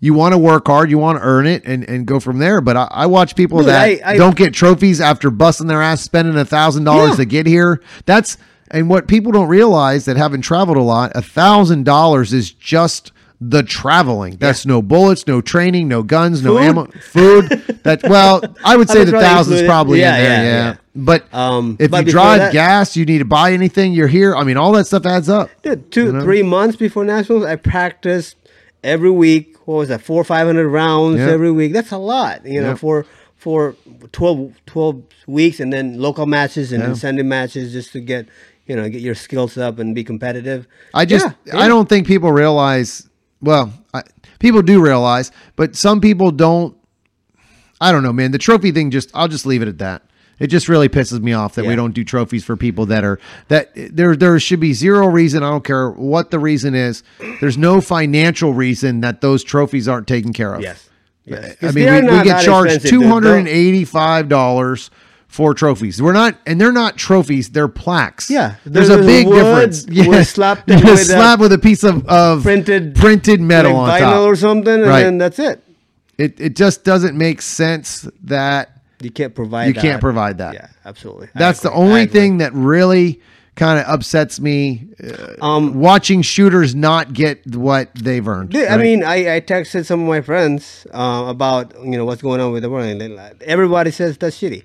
You want to work hard, you want to earn it, and, and go from there. But I, I watch people Dude, that I- I- don't get trophies after busting their ass spending a thousand dollars to get here. That's and what people don't realize that haven't traveled a lot, a thousand dollars is just the traveling. That's no bullets, no training, no guns, no Food? ammo, food. That well, I would say would the thousand's probably Yeah, in there. yeah, Yeah, yeah. But Um, if but you drive that- gas, you need to buy anything. You're here. I mean, all that stuff adds up. Dude, two, You know? three months before nationals, I practiced every week. What was that? Four, five hundred rounds Yeah. every week. That's a lot, you know, Yeah. for for 12, 12 weeks, and then local matches and Yeah. then Sunday matches just to get you know get your skills up and be competitive. I just yeah, yeah. I don't think people realize. Well, I, people do realize, but some people don't. I don't know, man. The trophy thing just I'll just leave it at that. It just really pisses me off that yeah. we don't do trophies for people that are that there there should be zero reason, I don't care what the reason is. There's no financial reason that those trophies aren't taken care of. Yes. yes. I mean, we, we, get charged $285 for trophies. We're not, and they're not trophies; they're plaques. Yeah, there's, a big difference. Yeah, slapped with a slap with a piece of, of printed- printed metal like on vinyl top. or something, and Right. then that's it. It it just doesn't make sense that You can't provide. You that. can't provide that. Yeah, absolutely. That's the only thing that really kind of upsets me. Uh, Um, watching shooters not get what they've earned. Dude, I mean, I, I texted some of my friends uh, about you know what's going on with the world, and they everybody says that's shitty,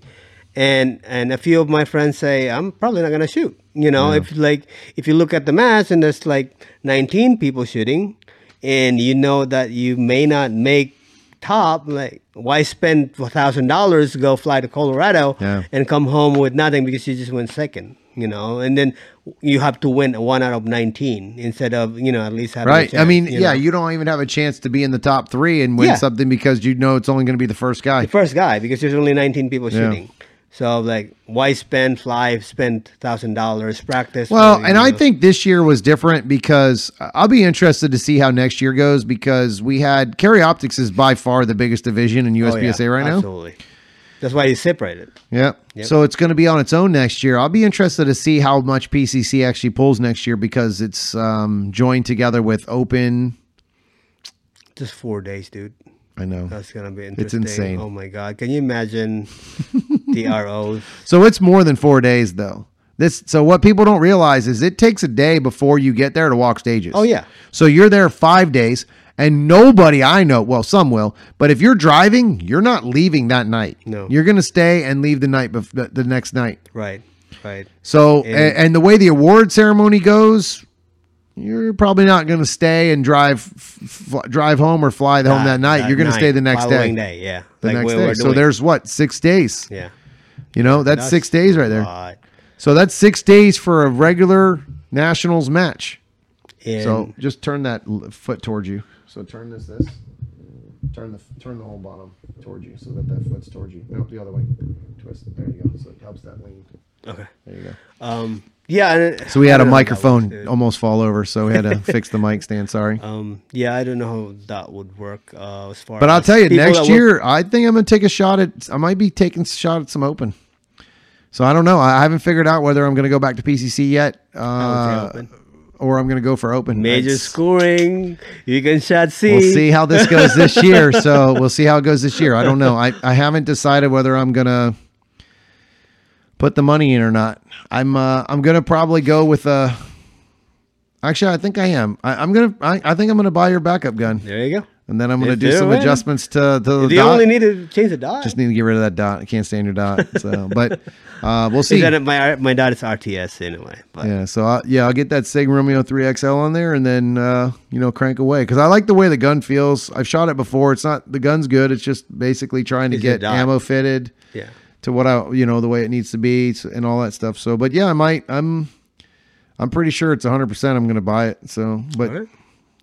and and a few of my friends say I'm probably not gonna shoot. You know, if like if you look at the match and there's like 19 people shooting, and you know that you may not make top, like why spend thousand dollars to go fly to Colorado Yeah. and come home with nothing because you just went second. You know, and then you have to win one out of 19 instead of you know at least having a Right. I mean, you yeah, know. you don't even have a chance to be in the top three and win Yeah. something because you know it's only going to be the first guy. the first guy because there's only 19 people Yeah. So like, why spend fly, spend thousand dollars, practice? Well, and you I think this year was different because I'll be interested to see how next year goes because we had Carry Optics is by far the biggest division in Oh, USPSA yeah, right now. Absolutely. That's why you separated. Yeah. Yep. So it's going to be on its own next year. I'll be interested to see how much PCC actually pulls next year because it's um, joined together with Open. Just four days, dude. I know. That's gonna be interesting. It's insane. Oh my god, can you imagine the ROs? So it's more than four days though. This so what people don't realize is it takes a day before you get there to walk stages. Oh, yeah. So you're there five days, and nobody I know, well, some will, but if you're driving, you're not leaving that night. No. you're gonna stay and leave the night bef- the, next night. Right, right. So and, and the way the award ceremony goes, you're probably not gonna stay and drive f- drive home or fly home that night. you're gonna stay the next day. day. Yeah, The like next day. So there's what six days. yeah. You know that's, six days right there. lot. So that's six days for a regular nationals match. And So just turn that foot towards you. So turn this this. Turn the turn the whole bottom towards you so that that foot's towards you. Nope, the other way. Twist. There you go. So it helps that lean. Okay. There you go. Um. Yeah. and- So we I had a don't know how that works, microphone almost fall over, so we had to fix the mic stand. Sorry. Um. Yeah, I don't know how that would work uh, as far. But I'll tell you, next that work- year, I think I'm going to take a shot at. I might be taking a shot at some open. So I don't know. I haven't figured out whether I'm going to go back to PCC yet, uh, or I'm going to go for open. major It's- scoring. You can shot C. We'll see how this goes this year. So we'll see how it goes this year. I don't know. I, I haven't decided whether I'm gonna put the money in or not. I'm uh, I'm gonna probably go with a. Actually, I think I am. I, I'm gonna. I, I think I'm gonna buy your backup gun, There you go. and then I'm gonna If do some adjustments to, to the You dot. only need to change the dot. Just need to get rid of that dot. I can't stand your dot. So, but uh, we'll see. That my my dot is RTS anyway. But Yeah, so I, yeah, I'll get that Sig Romeo 3XL on there and then uh, you know crank away because I like the way the gun feels. I've shot it before. It's not the gun's good. It's just basically trying to It's get ammo fitted yeah. To what I you know the way it needs to be and all that stuff. So, but yeah, I might. I'm I'm pretty sure it's 100. percent I'm going to buy it. So, but right.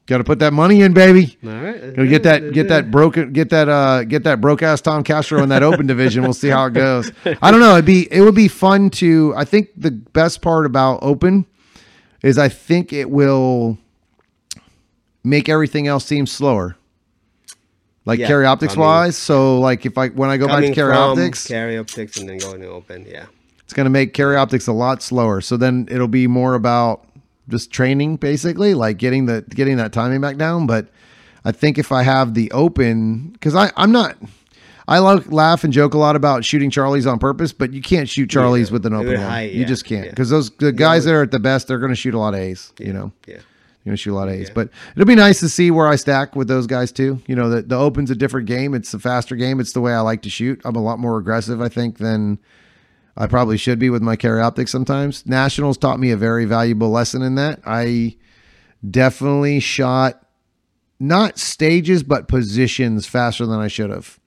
got to put that money in, baby. All right. Gonna get that get that broken get that uh get that broke ass Tom Castro in that open division. We'll see how it goes. I don't know. It'd be it would be fun to. I think the best part about open is I think it will make everything else seem slower. Like Yeah, carry optics wise. So like if I when I go back to carry optics, carry optics, and then going to open. Yeah. it's gonna make carry optics a lot slower. So then it'll be more about just training basically, like getting the getting that timing back down. But I think if I have the open, because I I'm not. I like laugh and joke a lot about shooting Charlies on purpose, but you can't shoot Charlies Yeah. with an open one. high- you just can't yeah. because those the guys that are at the best, they're going to shoot a lot of A's. You know, Yeah. You're going to shoot a lot of A's. Yeah. But it'll be nice to see where I stack with those guys too. You know, the the open's a different game. It's a faster game. It's the way I like to shoot. I'm a lot more aggressive, I think, than I probably should be with my carry optics sometimes. Nationals taught me a very valuable lesson in that. I definitely shot not stages but positions faster than I should have.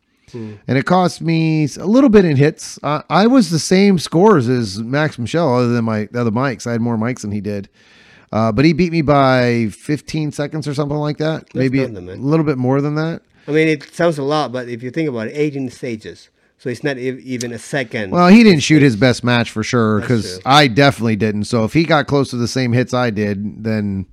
And it cost me a little bit in hits. Uh, I was the same scores as Max Michel, other than my other mics. I had more mics than he did. Uh, but he beat me by 15 seconds or something like that. Maybe a nothing, man. little bit more than that. I mean, it sounds a lot, but if you think about it, 18 stages. So it's not even a second. Well, he didn't shoot his best match for sure because. I definitely didn't. So if he got close to the same hits I did, then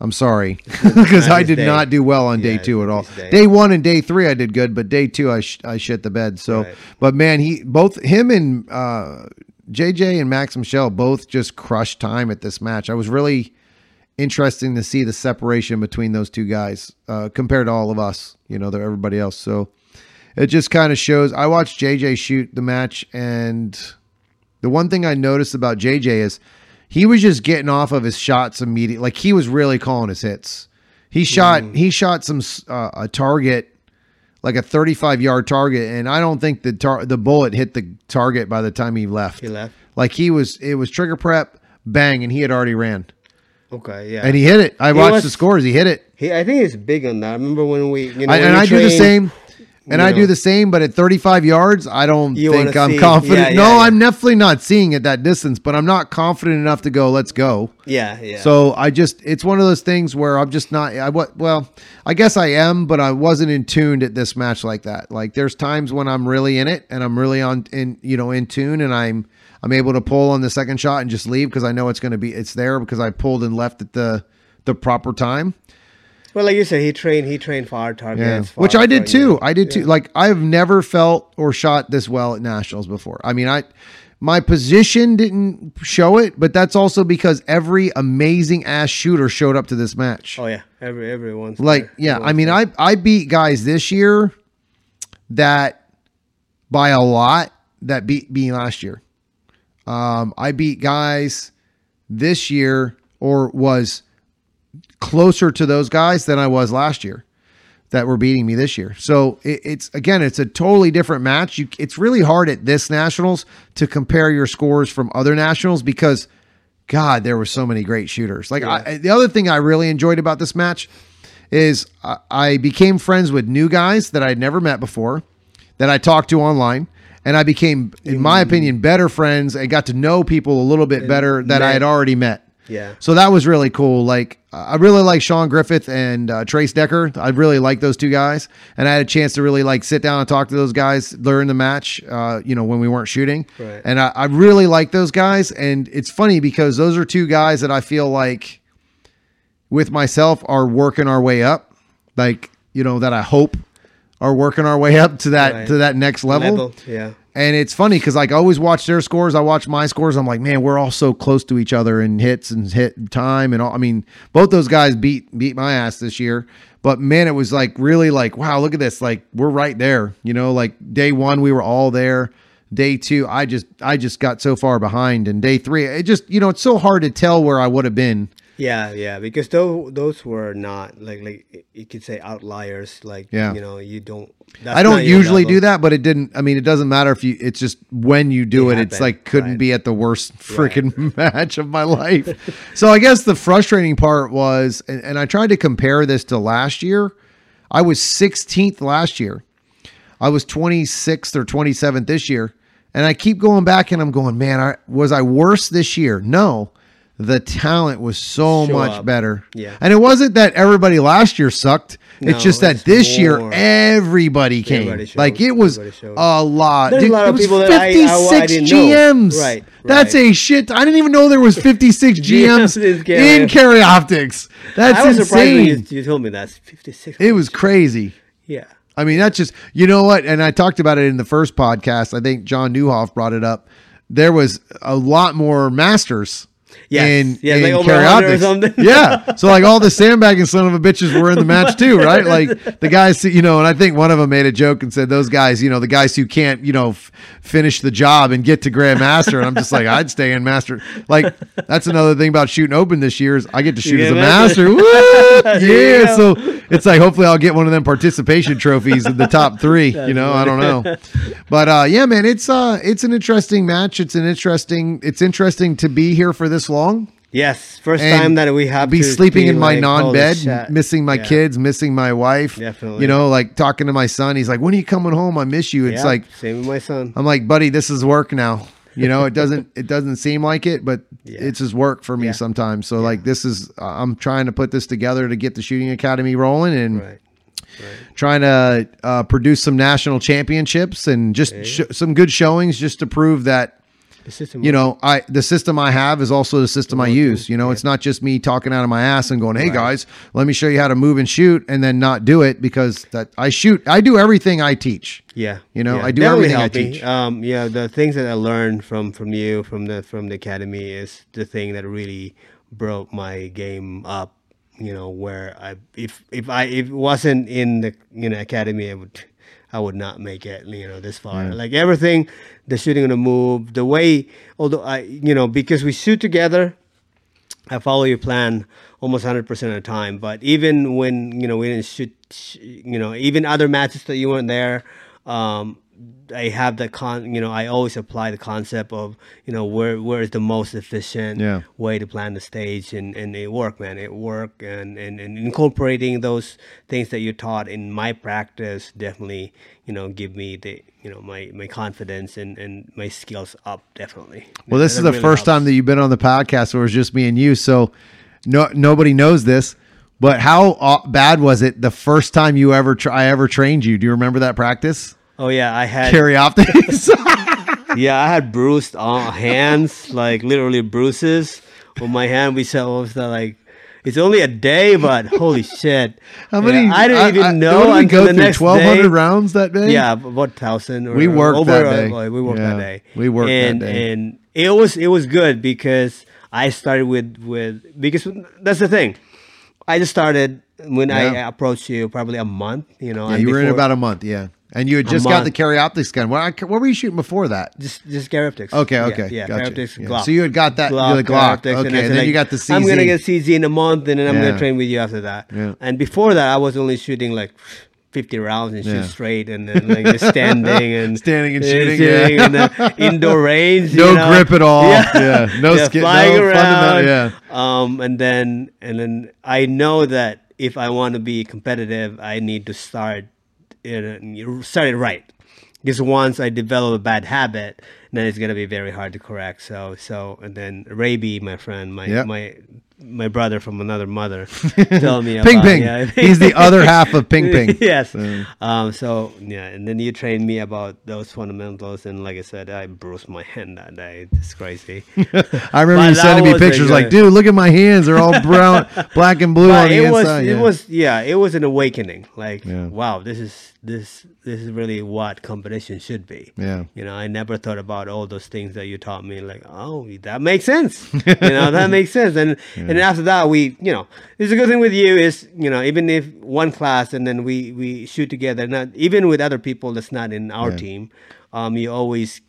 I'm sorry because I did day. not do well on day two at all. day. Day one and day three I did good, but day two I sh- I shit the bed. So, Right. but man, he both him and uh, JJ and Max Michel both just crushed time at this match. I was really interesting to see the separation between those two guys uh, compared to all of us, you know, they're everybody else. So it just kind of shows. I watched JJ shoot the match, and the one thing I noticed about JJ is he was just getting off of his shots immediately. Like he was really calling his hits. He shot he shot some uh, a target like a 35 yard target, and I don't think the tar- the bullet hit the target by the time he left. He left. Like he was, it was trigger prep, bang, and he had already ran, Okay, yeah. and he hit it. I He watched was- the scores. He hit it, He, I think he's big on that. I remember when we, you know, I, and I do the same. And I do the same, but at 35 yards, I don't You think I'm see- confident. yeah, no, yeah, yeah. I'm definitely not seeing at that distance, but I'm not confident enough to go. Let's go. Yeah, yeah. So I just it's one of those things where I'm just not I what well I guess I am but I wasn't in tuned at this match like that. Like there's times when I'm really in it and I'm really on in you know in tune and I'm I'm able to pull on the second shot and just leave because I know it's going to be it's there because I pulled and left at the the proper time. Well, like you said, he trained. He trained far Yeah. targets. Which I did too. I did too. Like I've never felt or shot this well at nationals before. I mean, I my position didn't show it, but that's also because every amazing ass shooter showed up to this match. Oh yeah, every everyone's Like, there. yeah, I mean, there. I I beat guys this year that by a lot that beat me last year. Um, I beat guys this year or was closer to those guys than I was last year that were beating me this year. So it, it's again, it's a totally different match. You, it's really hard at this nationals to compare your scores from other nationals because, God, there were so many great shooters. Like I, the other thing I really enjoyed about this match is I, I became friends with new guys that I'd never met before, that I talked to online. And I became, in my opinion, better friends and got to know people a little bit better that I had already met. Yeah. So that was really cool. Like I really like Sean Griffith and uh, Trace Decker. I really like those two guys, and I had a chance to really like sit down and talk to those guys during the match. Uh, you know, when we weren't shooting, Right. and I, I really like those guys. And it's funny because those are two guys that I feel like with myself are working our way up. Like you know that I hope are working our way up to that Right. to that next level. Yeah. And it's funny because like I always watch their scores. I watch my scores. I'm like, man, we're all so close to each other in hits and hit time and all. I mean, both those guys beat beat my ass this year. But man, it was like really like, wow, look at this. Like we're right there. You know, like day one we were all there. Day two, I just I just got so far behind. And day three, it just you know it's so hard to tell where I would have been. Yeah, yeah, because those those were not like like you could say outliers. Like Yeah. you know, you don't. That's I don't usually do that, but it didn't. I mean, it doesn't matter if you. It's just when you do It it, it's like couldn't right. be at the worst freaking match of my life. so I guess the frustrating part was, and, and I tried to compare this to last year. I was 16th last year. I was 26th or 27th this year, and I keep going back and I'm going, man, I, was I worse this year? No. The talent was so Show much up. better. Yeah. And it wasn't that everybody last year sucked. No, it's just that it's this year everybody came. Everybody like it was a lot. There's a lot of people that I- I- I. GMs. Right, That's a shit. I didn't even know there was 56 GMs in Carry Optics. That's I was surprised you, insane. you told me that's fifty six. It was crazy. yeah. I mean, that's just you know what, and I talked about it in the first podcast. I think John Newhoff brought it up. There was a lot more masters. Yes. in, Yeah, in like or something. yeah, so like all the sandbagging son of a bitches were in the match too, right? Like the guys, you know, and I think one of them made a joke and said those guys, you know, the guys who can't, you know, f- finish the job and get to Grandmaster. And I'm just like, I'd stay in Master. Like that's another thing about shooting open this year is I get to shoot as a master. master. Woo! There you Yeah, so it's like hopefully I'll get one of them participation trophies in the top three. you know, I don't know, but uh, yeah, man, it's uh, it's an interesting match. It's an interesting. It's interesting to be here for this long. Yes. First And time that we have Be sleeping be in my like, non-bed, missing my Yeah. kids, missing my wife. Definitely. You know, like talking to my son. He's like, "When are you coming home? I miss you." It's Yeah, like same with my son. I'm like, buddy, this is work now. You know, it doesn't it doesn't seem like it, but Yeah. it's just work for me sometimes. So like this is I'm trying to put this together to get the shooting academy rolling and Right. trying to uh, produce some national championships and just sh- some good showings just to prove that. You know I the system I have is also the system I use. You know, it's not just me talking out of my ass and going, "Hey guys, let me show you how to move and shoot," and then not do it because that I shoot. I do everything I teach. Yeah, You know, yeah. I do That everything I teach. Um, yeah, the things that I learned from from you from the from the academy is the thing that really broke my game up. You know, where I if if I if it wasn't in the you know academy, I would I would not make it. You know, this far. Like everything, the shooting on the move, the way. Although I you know because we shoot together. I follow your plan almost 100% of the time. But even when, you know, we didn't shoot, you know, even other matches that you weren't there, um, I have the con, you know, I always apply the concept of, you know, where where is the most efficient Yeah. way to plan the stage, and, and it worked, man. It worked, and, and, and incorporating those things that you taught in my practice definitely, you know, give me the, you know, my, my confidence and, and my skills up, definitely. Well, this That is the really first time that you've been on the podcast where it's just me and you. So no, nobody knows this. But how uh, bad was it the first time you ever tr- I ever trained you? Do you remember that practice? Oh yeah, I had Carry optics. yeah, I had bruised uh, hands, like literally bruises on my hand. We said, what was that like? It's only a day, but holy shit! How many? Yeah, I didn't even know what did until go the next twelve rounds that day. Yeah, about thousand. We worked over, that uh, day. well, we worked Yeah, that day. we worked that and, day. and it was it was good because I started with with because that's the thing. I just started when I approached you probably a month. You know, Yeah, you were in about a month. Yeah, and you had just got the carry optics gun. What, what were you shooting before that? Just just Garaptics. Okay, okay, Yeah, gotcha. Garaptics, Yeah. Glock. So you had got that- Glock, the Glock. Okay, and said, then you got the CZ. I'm gonna get CZ in a month, and then I'm Yeah. gonna train with you after that. Yeah. And before that, I was only shooting like 50 rounds and Yeah. straight, and then like just standing and Standing and uh, shooting, sitting yeah. in the indoor range. No you know? grip at all. Yeah, no yeah, flying no around. fundamental- Um, and then and then I know that if I want to be competitive, I need to start it, start it right. Because once I develop a bad habit, then it's gonna be very hard to correct. So so and then Raby, my friend, my Yep. my my brother from another mother, told me Ping about, Ping. yeah. He's the other half of Ping Ping. yes. So- Um. So yeah, and then you trained me about those fundamentals, and like I said, I bruised my hand that day. It's crazy. I remember you sending me pictures like, dude, look at my hands. They're all brown, black and blue on the it was inside. it yeah. was yeah it was an awakening like Yeah. wow this is this this is really what competition should be Yeah. you know i never thought about all those things that you taught me like oh that makes sense you know that makes sense and and after that we you know it's a good thing with you is you know even if one class and then we we shoot together not even with other people that's not in our team um you always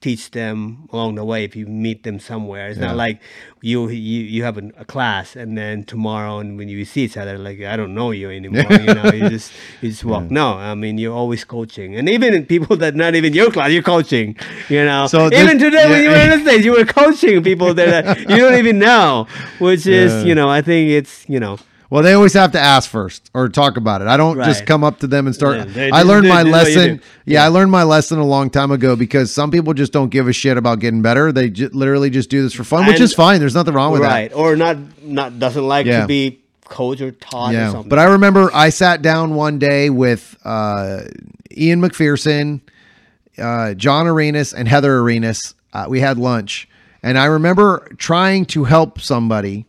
teach them along the way if you meet them somewhere. It's Yeah. not like you you you have an, a class and then tomorrow and when you see each other like I don't know you anymore you know you just you just walk. No I mean you're always coaching. And even people that not even your class you're coaching you know. So even this- today when you were on the stage you were coaching people that you don't even know which Yeah. is you know I think it's you know Well, they always have to ask first or talk about it. I don't just come up to them and start. Yeah, they- I learned they- my they lesson. do. Yeah, I learned my lesson a long time ago because some people just don't give a shit about getting better. They j- literally just do this for fun, which is fine. There's nothing wrong with right or not not doesn't like Yeah. to be coached or taught that. or something but I remember I sat down one day with uh, Ian McPherson, uh, John Arenas, and Heather Arenas. Uh, we had lunch, and I remember trying to help somebody.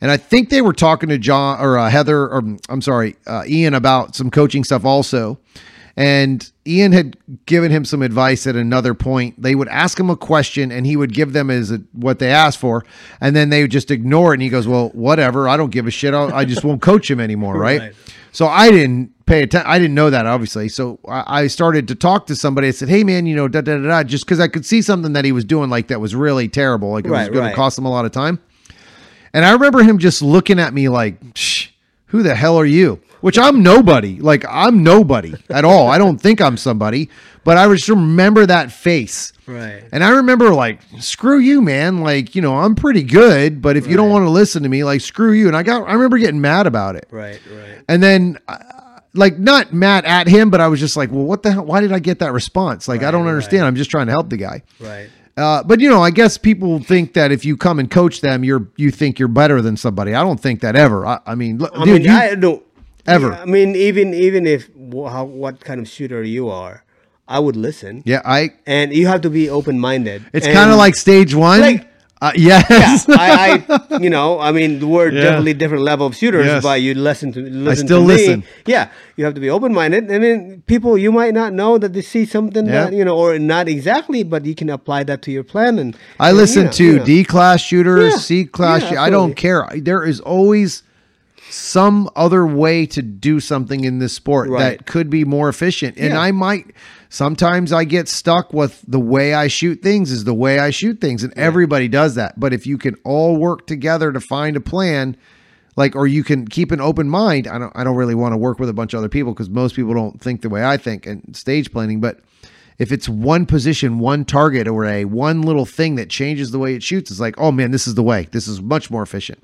And I think they were talking to John or uh, Heather, or I'm sorry, uh, Ian about some coaching stuff also. And Ian had given him some advice at another point. They would ask him a question and he would give them as a, what they asked for. And then they would just ignore it. And he goes, Well, whatever. I don't give a shit. I'll, I just won't coach him anymore. Right. Right. So I didn't pay attention. I didn't know that, obviously. So I, I started to talk to somebody. I said, Hey, man, you know, da da da da, just because I could see something that he was doing like that was really terrible. Like it was Right, going right. to cost him a lot of time. And I remember him just looking at me like, Shh, who the hell are you? Which I'm nobody. Like I'm nobody at all. I don't think I'm somebody, but I just remember that face. right And I remember like, screw you, man. Like, you know, I'm pretty good, but if you don't want to listen to me, like screw you. And I got I remember getting mad about it. right right And then uh, like not mad at him, but I was just like, well, what the hell? Why did I get that response? Like, I don't right. understand. I'm just trying to help the guy. right Uh, but you know, I guess people think that if you come and coach them, you're you think you're better than somebody. I don't think that ever. I, I mean, I dude, mean, you, I don't ever. I mean, even even if how what kind of shooter you are, I would listen. yeah, I. And you have to be open minded. It's kind of like stage one. Like- uh, yes. yeah, I, I, you know, I mean, we're Yeah. definitely different level of shooters, Yes. but you listen to listen still to me. listen. Yeah, you have to be open minded. I mean, people you might not know that they see something Yeah. that you know, or not exactly, but you can apply that to your plan. And I and, you listen know, to you know. D class shooters, C class. I don't care. There is always some other way to do something in this sport Right. that could be more efficient. And Yeah. I might sometimes I get stuck with the way I shoot things is the way I shoot things and everybody does that. But if you can all work together to find a plan like or you can keep an open mind. I don't I don't really want to work with a bunch of other people because most people don't think the way I think and stage planning, but if it's one position, one target, or a one little thing that changes the way it shoots, it's like, oh man, this is the way. This is much more efficient.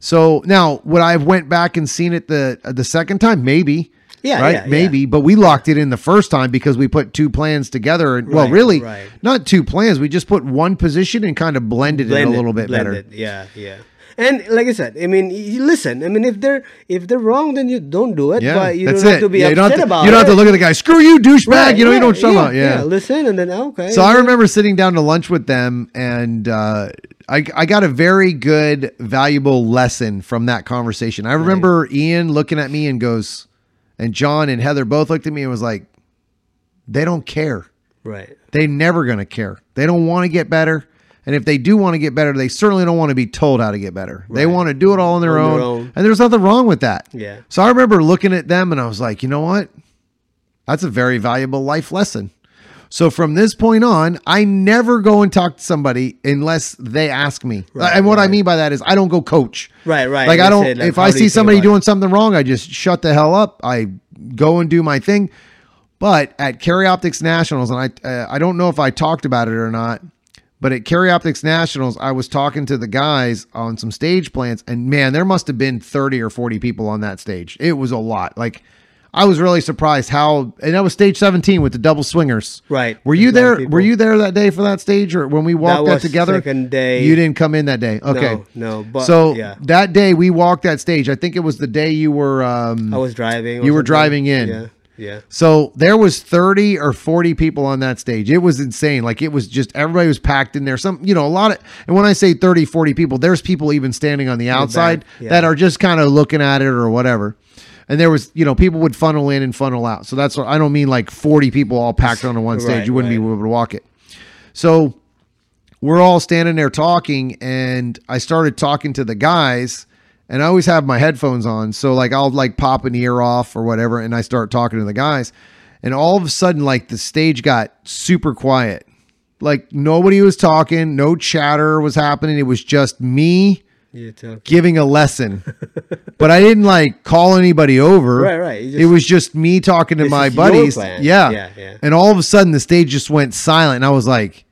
So now, would I have went back and seen it the uh, the second time? Maybe. Yeah, right. yeah, yeah. Maybe, but we locked it in the first time because we put two plans together. And well, really, right. not two plans. We just put one position and kind of blended Blend it a little bit better. Yeah, yeah. And like I said, I mean, listen. I mean, if they're if they're wrong, then you don't do it. Yeah, but you that's don't it. have to be yeah, you upset don't have to, about you don't have to look at the guy. Screw you, douchebag. Right, you know, you right, know what I'm talking yeah. Yeah. Listen, and then okay. So I remember sitting down to lunch with them, and uh, I, I got a very good, valuable lesson from that conversation. I remember Ian looking at me and goes, and John and Heather both looked at me and was like, they don't care. right. They never going to care. They don't want to get better. And if they do want to get better, they certainly don't want to be told how to get better. They want to do it all on their, On own, their own. And there's nothing wrong with that. Yeah. So I remember looking at them and I was like, you know what? That's a very valuable life lesson. So from this point on, I never go and talk to somebody unless they ask me. Right, and what I mean by that is I don't go coach. Right, right. Like I don't said, like, if I do see somebody doing something wrong, I just shut the hell up. I go and do my thing. But at Carry Optics Nationals, and I uh, I don't know if I talked about it or not, but at Carry Optics Nationals, I was talking to the guys on some stage plans, and man, there must have been thirty or forty people on that stage. It was a lot. Like I was really surprised how, and that was stage seventeen with the double swingers. Right. Were you There's a lot there? Were you there that day for that stage, or when we walked that, was together? second day. You didn't come in that day. Okay. No, no, but so yeah. that day we walked that stage. I think it was the day you were. Um, I was driving. You were driving in. Yeah, yeah. so there was 30 or 40 people on that stage. It was insane. Like it was just everybody was packed in there. Some, you know, a lot of and when I say 30, 40 people, there's people even standing on the outside yeah. that are just kind of looking at it or whatever. And there was, you know, people would funnel in and funnel out. So that's what I don't mean like 40 people all packed onto one stage. Right, you wouldn't be able to walk it. So we're all standing there talking and I started talking to the guys and I always have my headphones on. So like I'll like pop an ear off or whatever and I start talking to the guys and all of a sudden like the stage got super quiet. Like nobody was talking, no chatter was happening. It was just me Yeah, giving a lesson. but I didn't like call anybody over. Right, right. You it was just me talking to my buddies. Yeah. Yeah, yeah. And all of a sudden the stage just went silent and I was like,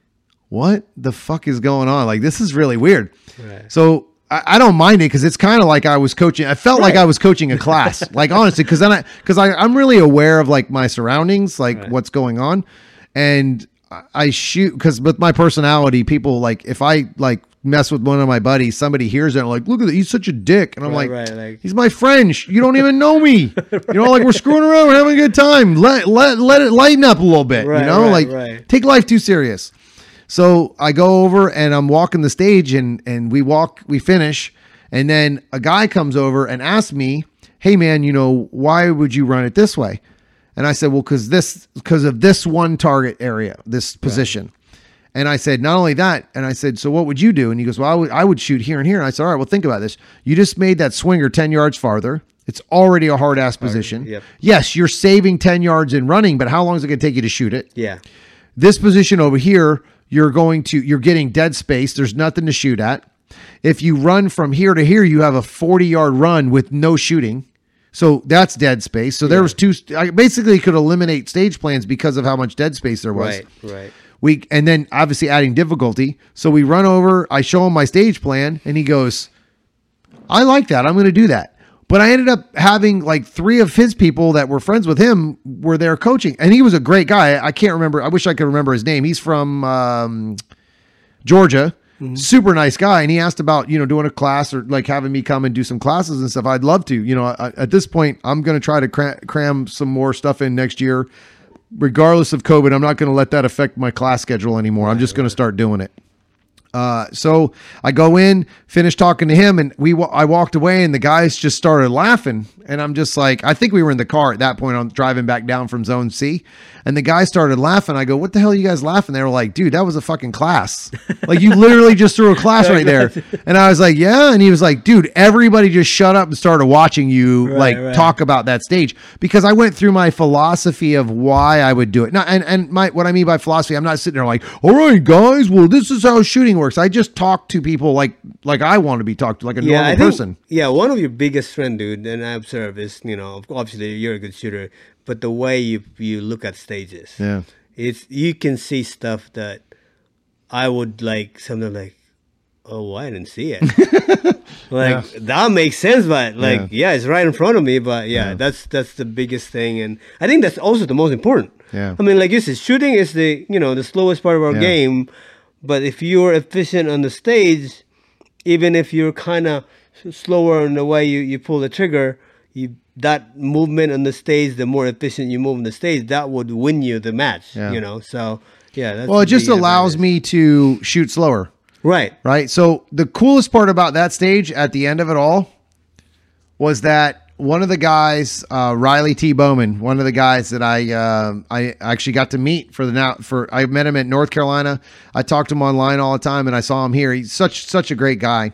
what the fuck is going on? Like this is really weird. Right. So I, I don't mind it because it's kind of like I was coaching. I felt like I was coaching a class, like honestly, because then I because I I'm really aware of like my surroundings, like Right. what's going on, and I- shoot because with my personality, people like if I like mess with one of my buddies, somebody hears it and like, look at that, he's such a dick, and I'm Right, like, right, like- he's my friend. Sh- You don't even know me. You know, like we're screwing around, we're having a good time. Let let let it lighten up a little bit. Right, you know, right, like right. take life too serious. So I go over and I'm walking the stage and and we walk, we finish, and then a guy comes over and asks me, "Hey man, you know why would you run it this way?" And I said, "Well, because this because of this one target area, this position." And I said, not only that, and I said, so what would you do? And he goes, well, I would, I would shoot here and here. And I said, all right, well, think about this. You just made that swinger 10 yards farther. It's already a hard ass position. yep. Yes, you're saving 10 yards in running, but how long is it going to take you to shoot it? Yeah. This position over here, you're going to you're getting dead space. There's nothing to shoot at. If you run from here to here, you have a 40 yard run with no shooting. So that's dead space. So there was two. I basically could eliminate stage plans because of how much dead space there was. Right. Right. We and then obviously adding difficulty. So we run over. I show him my stage plan, and he goes, "I like that. I'm going to do that." But I ended up having like three of his people that were friends with him were there coaching, and he was a great guy. I can't remember. I wish I could remember his name. He's from um, Georgia. Super nice guy, and he asked about you know doing a class or like having me come and do some classes and stuff. I'd love to. You know, I, at this point, I'm going to try to cram, cram some more stuff in next year regardless of COVID, I'm not going to let that affect my class schedule anymore. I'm just going to start doing it. Uh, so I go in, finish talking to him, and we I walked away, and the guys just started laughing, and I'm just like, I think we were in the car at that point on driving back down from Zone C, and the guys started laughing. I go, "What the hell are you guys laughing?" They were like, "Dude, that was a fucking class. like you literally just threw a class right there." And I was like, "Yeah," and he was like, "Dude, everybody just shut up and started watching you Right, like right. talk about that stage because I went through my philosophy of why I would do it. Now, and and my what I mean by philosophy, I'm not sitting there like, all right, guys, well, this is how shooting works. I just talk to people like like I want to be talked to, like a normal I think- person. yeah, one of your biggest strength, dude, and I observe is you know obviously you're a good shooter, but the way you you look at stages, Yeah. it's you can see stuff that I would like something like, oh, I didn't see it. like that makes sense, but like yeah. it's right in front of me. But yeah, that's that's the biggest thing, and I think that's also the most important. Yeah. I mean, like you said, shooting is the you know the slowest part of our Yeah. game, but if you're efficient on the stage, even if you're kind of slower in the way you, you pull the trigger, you that movement on the stage, the more efficient you move on the stage, that would win you the match. Yeah. You know, so yeah. That's Well, it just allows advantage. me to shoot slower. right. right? So the coolest part about that stage at the end of it all was that one of the guys, uh, Riley T. Bowman, one of the guys that I um I actually got to meet for the now for I met him at North Carolina. I talked to him online all the time, and I saw him here. He's such such a great guy.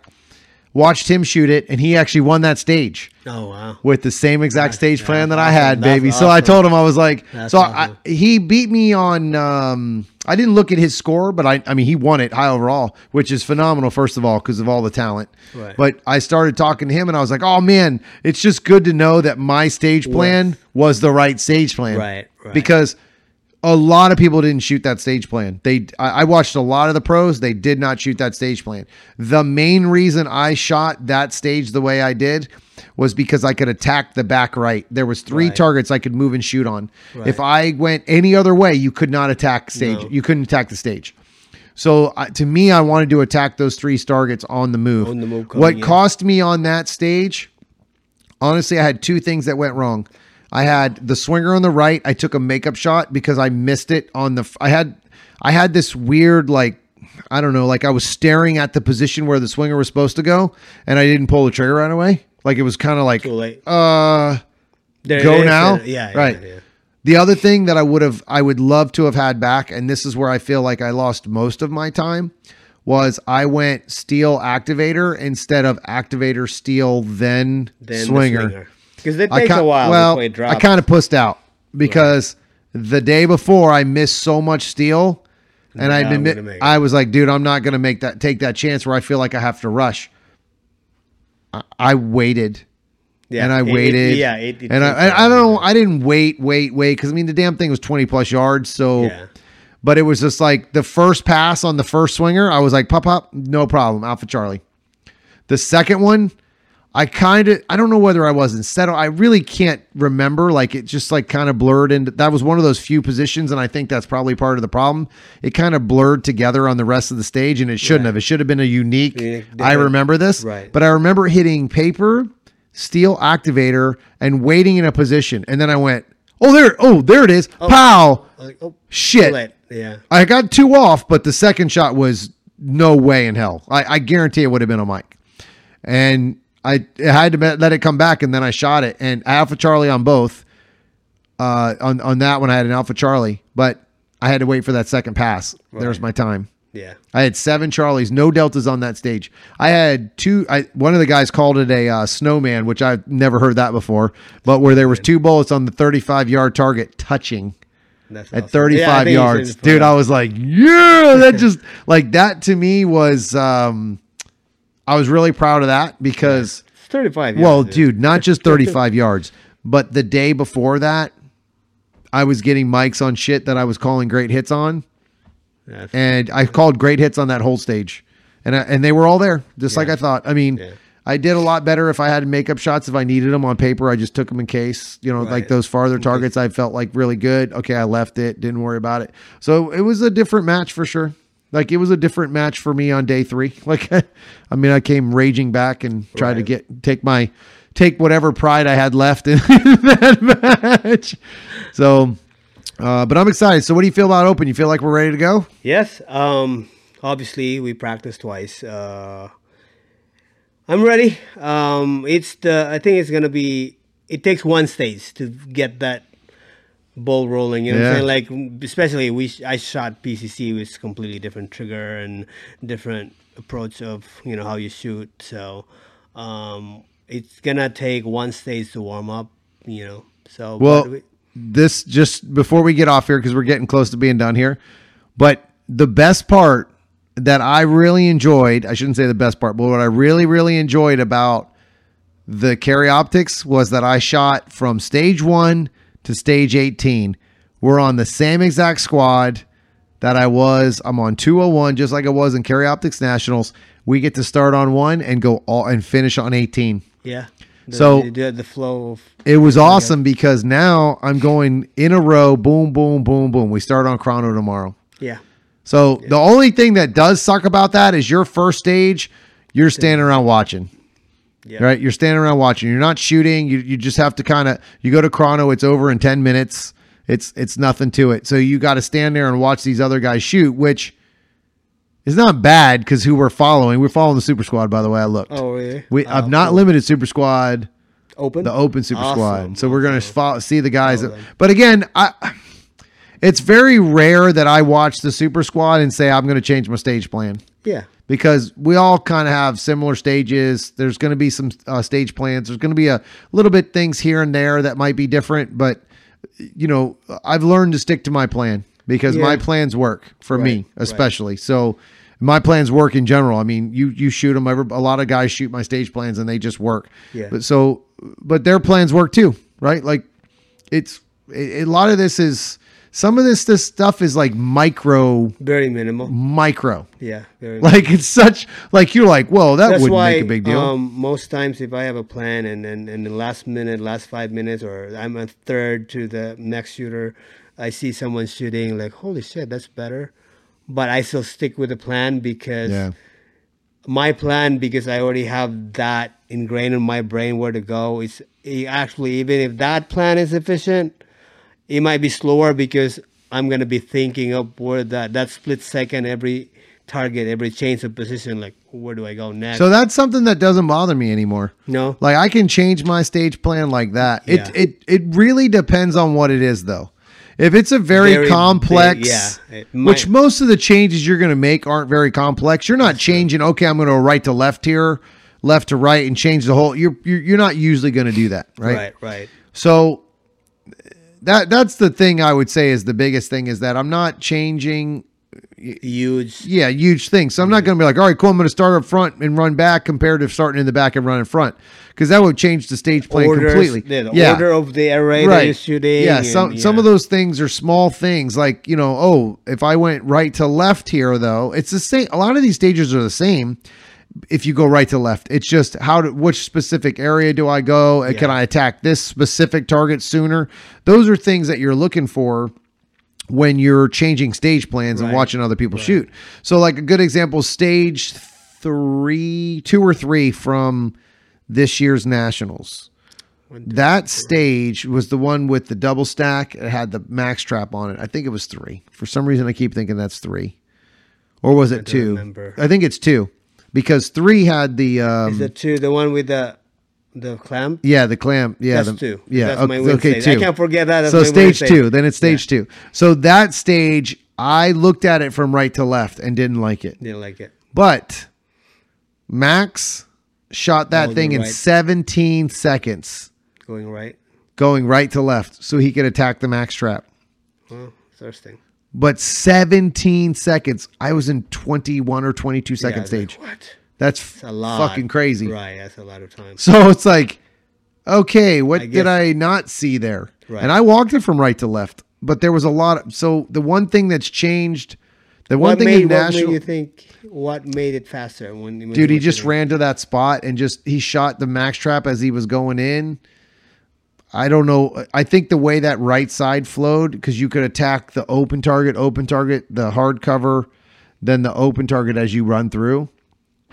Watched him shoot it, and he actually won that stage Oh wow. with the same exact stage plan that I had, That's baby. So I told him I was like, That's so awesome. I, he beat me on. Um, I didn't look at his score, but I, I mean, he won it high overall, which is phenomenal. First of all, because of all the talent. Right. But I started talking to him, and I was like, oh man, it's just good to know that my stage plan was the right stage plan, Right, right. Because a lot of people didn't shoot that stage plan. They, I, I watched a lot of the pros. They did not shoot that stage plan. The main reason I shot that stage the way I did was because I could attack the back right. There was three Right. targets I could move and shoot on. Right. If I went any other way, you could not attack stage. No. You couldn't attack the stage. So uh, to me, I wanted to attack those three targets on the move. On the move what in. cost me on that stage? Honestly, I had two things that went wrong. I had the swinger on the right. I took a makeup shot because I missed it on the. I had, I had this weird like, I don't know, like I was staring at the position where the swinger was supposed to go, and I didn't pull the trigger right away. Like it was kind of like, uh, There go now? Yeah. yeah, Right. yeah. the other thing that I would have, I would love to have had back, and this is where I feel like I lost most of my time, was I went steel activator instead of activator steel then, Then swinger. Because it takes a while well, I kind of pussed out because the day before I missed so much steel, and I admit gonna make it. I was like, dude, I'm not gonna make that take that chance where I feel like I have to rush. I, I waited yeah, and I it- it- yeah. It, and I, I, I don't know. I didn't wait, wait, wait, because I mean the damn thing was twenty plus yards. So, Yeah. but it was just like the first pass on the first swinger. I was like, pop, pop, no problem, Alpha Charlie. The second one, I kind of, I don't know whether I was in settle. I really can't remember. Like it just like kind of blurred into. That was one of those few positions, and I think that's probably part of the problem. It kind of blurred together on the rest of the stage, and it shouldn't Right. have. It should have been a unique. Unique, I remember this, Right. But I remember hitting paper, steel activator, and waiting in a position, and then I went, "Oh there, oh there it is, oh. pow!" Like, oh, Shit. late. Yeah. I got two off, but the second shot was no way in hell. I, I guarantee it would have been a mic. And I, I had to let it come back, and then I shot it. And Alpha Charlie on both. Uh, on on that one, I had an Alpha Charlie, but I had to wait for that second pass. There's Right. my time. Yeah. I had seven Charlies, no deltas on that stage. I had two. I one of the guys called it a uh, snowman, which I've never heard that before. But where there was two bullets on the 35 yard target touching That's at awesome. 35 Yeah, I think you yards. Dude. I was like, yeah, that just like that to me was um I was really proud of that because It's 35. well, yards, dude, not just 35 yards, but the day before that I was getting mics on shit that I was calling great hits on Yeah, and I called great hits on that whole stage. And I, and they were all there just like I thought. I mean, Yeah. I did a lot better if I had makeup shots if I needed them on paper. I just took them in case, you know, like those farther targets I felt like really good. Okay, I left it, didn't worry about it. So it was a different match for sure. Like it was a different match for me on day 3. Like I mean, I came raging back and tried to get take my take whatever pride I had left in that match. So uh, but I'm excited. So what do you feel about open? You feel like we're ready to go? Yes. Um, obviously we practice twice. Uh, I'm ready. Um, it's the I think it's gonna be. It takes one stage to get that ball rolling. You know Yeah. what I'm saying? Like especially we I shot PCC with completely different trigger and different approach of you know how you shoot. So um, it's gonna take one stage to warm up. You know. So Well, we- this just before we get off here because we're getting close to being done here. But the best part that I really enjoyed, I shouldn't say the best part, but what I really, really enjoyed about the carry optics was that I shot from stage one to stage 18. We're on the same exact squad that I was. I'm on 201, just like I was in Carry Optics Nationals. We get to start on one and go all and finish on 18. yeah. The, So- the, the flow of It was awesome because now I'm going in a row, boom, boom, boom, boom. We start on chrono tomorrow. yeah. So the only thing that does suck about that is your first stage, you're standing around watching. Yeah. Right? You're standing around watching. You're not shooting. You you just have to kind of you go to chrono, it's over in 10 minutes. It's it's nothing to it. So you got to stand there and watch these other guys shoot, which is not bad because who we're following. We're following the Super Squad, by the way. I looked. Oh, really? We, Oh, I've not cool. limited Super Squad open the open super Awesome. squad. So we're gonna follow, see the guys. Oh, that, but again, I it's very rare that I watch the super squad and say I'm gonna change my stage plan Yeah. Because we all kind of have similar stages. There's gonna be some uh, stage plans. There's gonna be a little bit things here and there that might be different, but you know, I've learned to stick to my plan because my plans work for me, Right, right. especially. So my plans work in general. I mean, you you shoot them. A lot of guys shoot my stage plans and they just work. Yeah. But so, but their plans work too, right? Like, it's a a lot of this is some of this this stuff is like micro Very minimal. micro. Yeah. Very Like it's such like you're like, whoa, that That's wouldn't why make a big deal. Um, most times, if I have a plan and then in the last minute, last five minutes, or I'm a third to the next shooter, I see someone shooting like, holy shit, that's better. But I still stick with the plan because yeah. my plan, because I already have that ingrained in my brain where to go. Is actually even if that plan is efficient, it might be slower because I'm gonna be thinking of where that that split second every target, every change of position, like where do I go next? So that's something that doesn't bother me anymore. no, Like I can change my stage plan like that. Yeah. It it it really depends on what it is though. If it's a very, Very complex, big, yeah. Which most of the changes you're going to make aren't very complex. You're not changing. Okay, I'm going to right to left here, left to right, and change the whole. You're you're, you're not usually going to do that, right? right, right. So that that's the thing I would say is the biggest thing is that I'm not changing Huge. yeah, huge thing. So I'm not going to be like, all right, cool. I'm going to start up front and run back compared to starting in the back and running front because that would change the stage plan Orders, completely. Yeah, the order of the array that you're shooting. Yeah, and- some some of those things are small things like you know, oh, if I went right to left here though, it's the same. A lot of these stages are the same. If you go right to left, it's just how to which specific area do I go? and Can I attack this specific target sooner? Those are things that you're looking for when you're changing stage plans and watching other people shoot. So, like a good example, stage three, two or three from this year's nationals. That stage was the one with the double stack. It had the max trap on it. I think it was three. For some reason, I keep thinking that's three, or was it don't two? remember. I think it's two because three had the um, Is the two the one with the the clamp? yeah the clamp yeah That's the, two. yeah That's okay, my okay two. I can't forget that. That's so stage two then it's stage two so that stage i looked at it from right to left and didn't like it Didn't like it. but max shot that thing in right. 17 seconds Going right. going right to left so he could attack the max trap Well, interesting. But 17 seconds i was in 21 or 22 second Yeah, like, stage what? that's lot. fucking crazy Right. That's a lot of time. So it's like, okay, what I did I not see there? Right. And I walked it from right to left, but there was a lot. Of, so the one thing that's changed, the one what thing made, in what made national, you think? What made it faster? When, when dude, he just ran to that spot and just he shot the max trap as he was going in. I don't know. I think the way that right side flowed because you could attack the open target, open target, the hard cover, then the open target as you run through,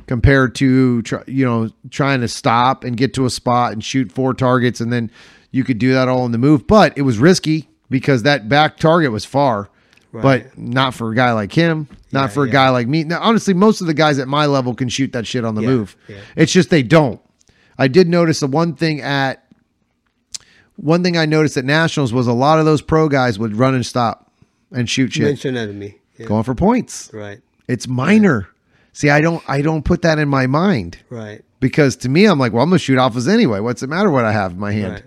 compared to try, you know trying to stop and get to a spot and shoot four targets and then you could do that all in the move. But it was risky because that back target was far. but not for a guy like him, not Yeah, for a yeah. guy like me. Now, honestly, most of the guys at my level can shoot that shit on the Yeah, move. It's just they don't. I did notice the one thing at one thing I noticed at nationals was a lot of those pro guys would run and stop and shoot shit, Mention that to me. Yeah. going for points. Right. It's minor. See, I don't I don't put that in my mind Right. because to me, I'm like, well, I'm gonna shoot alphas anyway. What's it matter what I have in my hand? Right.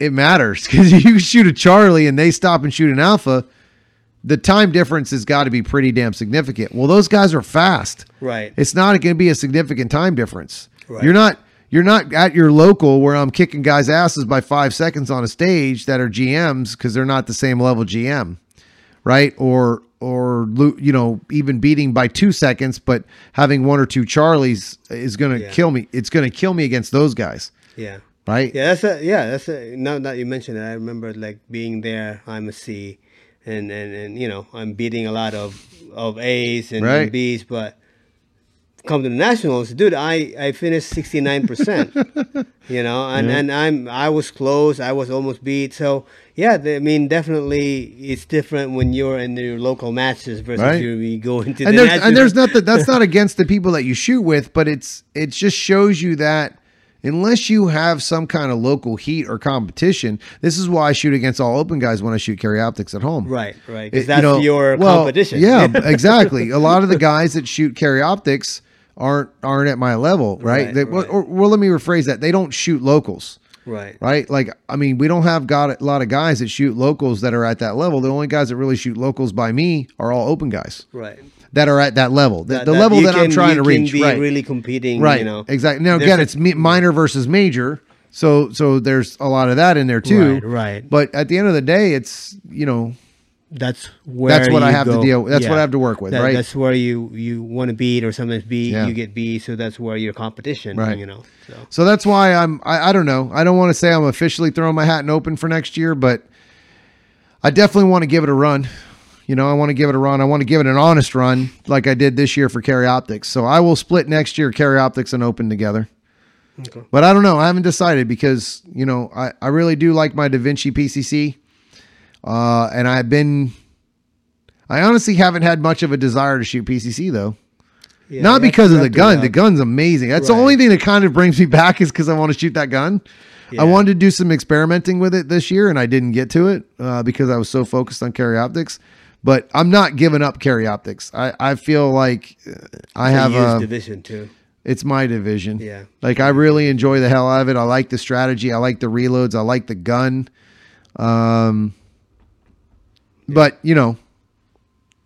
It matters because you shoot a Charlie and they stop and shoot an alpha. The time difference has got to be pretty damn significant. Well, those guys are fast. Right. It's not going to be a significant time difference. Right. You're not you're not at your local where I'm kicking guys' asses by five seconds on a stage that are GMs because they're not the same level GM, right? Or or you know even beating by two seconds, but having one or two Charlies is going to Yeah. kill me. It's going to kill me against those guys, Yeah. right? Yeah, that's a yeah, that's a now that you mentioned it, I remember like being there, I'm a C and and, and you know, I'm beating a lot of of A's and, Right. and B's, but come to the nationals, dude, I I finished sixty nine percent. You know, and, and I'm I was close, I was almost beat. So yeah, I mean definitely it's different when you're in your local matches versus Right. you, you go into and the there's and there's nothing that's not against the people that you shoot with, but it's it just shows you that unless you have some kind of local heat or competition, this is why I shoot against all open guys when I shoot carry optics at home. right, right. Because you that's know, your well, competition. Yeah, exactly. A lot of the guys that shoot carry optics aren't aren't at my level, right? Right, They- well, right. Or, well, let me rephrase that. They don't shoot locals. right. Right, like I mean, we don't have got a lot of guys that shoot locals that are at that level. The only guys that really shoot locals by me are all open guys Right. that are at that level, the, That- the level you that I'm trying you to can reach. be right, really competing, right, you know. exactly. Now again, it's minor versus major, so so there's a lot of that in there too. Right, right. But at the end of the day, it's you know That's where That's what I have to go- deal- that's what I have to work with, right? That's where you you want to beat, or sometimes beat, Yeah. you get beat. So that's where your competition, Right. You know. So So that's why I'm. I, I don't know. I don't want to say I'm officially throwing my hat in open for next year, but I definitely want to give it a run. You know, I want to give it a run. I want to give it an honest run, like I did this year for Carry Optics. So I will split next year, Carry Optics and Open together. Okay. But I don't know. I haven't decided because you know I, I really do like my Da Vinci PCC, uh, and I've been. I honestly haven't had much of a desire to shoot PCC though. yeah, Not because of the gun. uh, The gun's amazing. That's the only thing that kind of brings me back is because I want to shoot that gun. I wanted to do some experimenting with it this year, and I didn't get to it uh, because I was so focused on carry optics. But I'm not giving up carry optics. I, I feel like uh, I a have a, division too. it's my division. Yeah. Like I really enjoy the hell out of it. I like the strategy. I like the reloads. I like the gun. Um, but you know,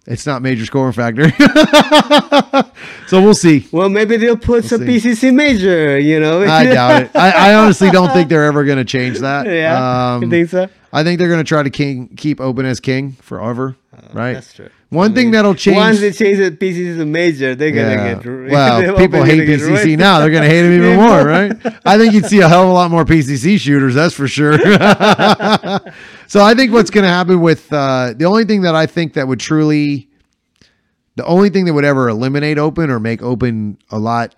it's not major scoring factor. so we'll see. Well, maybe they'll put some see. PCC major. You know. I doubt it. I, I honestly don't think they're ever going to change that. yeah. Um, you think so? I think they're going to try to king, keep open as king forever. right. Uh, That's true. One I thing mean, that'll change. Once they change the PCC to major, they're gonna Yeah. get. Well, people hate PCC now. They're going to hate them even more, right? I think you'd see a hell of a lot more PCC shooters. That's for sure. So I think what's going to happen with uh, the only thing that I think that would truly, the only thing that would ever eliminate open or make open a lot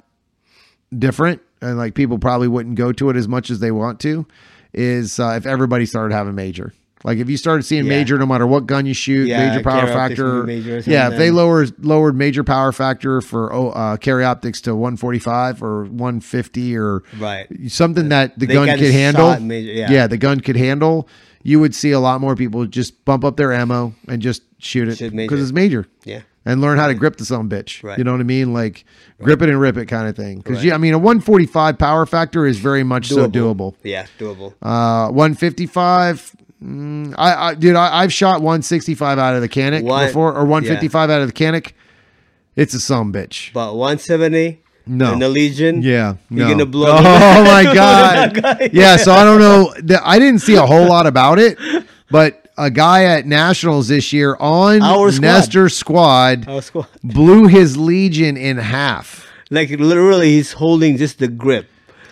different, and like people probably wouldn't go to it as much as they want to, is uh, if everybody started having major. Like if you started seeing Yeah. major, no matter what gun you shoot, Yeah, major power factor. major yeah, if they lowered lowered major power factor for oh, uh, carry optics to 145 or 150 or Right. something that the They gun could handle. major- yeah. the gun could handle. You would see a lot more people just bump up their ammo and just shoot it because it's major Yeah. and learn how to grip the some bitch. Right. You know what I mean? Like grip it and rip it kind of thing. Because Right. yeah, I mean a 145 power factor is very much so doable. Yeah, doable. Uh, 155. Mm, I, I dude, I, I've shot 165 out of the Canik One- before, or 155 out of the Canik. It's a some bitch. But 170 No. in the Legion. Yeah, You're no. gonna blow. Oh my god. Yeah, so I don't know. I didn't see a whole lot about it, but a guy at nationals this year on Our squad. Nestor's squad Our squad. blew his legion in half. Like literally, he's holding just the grip.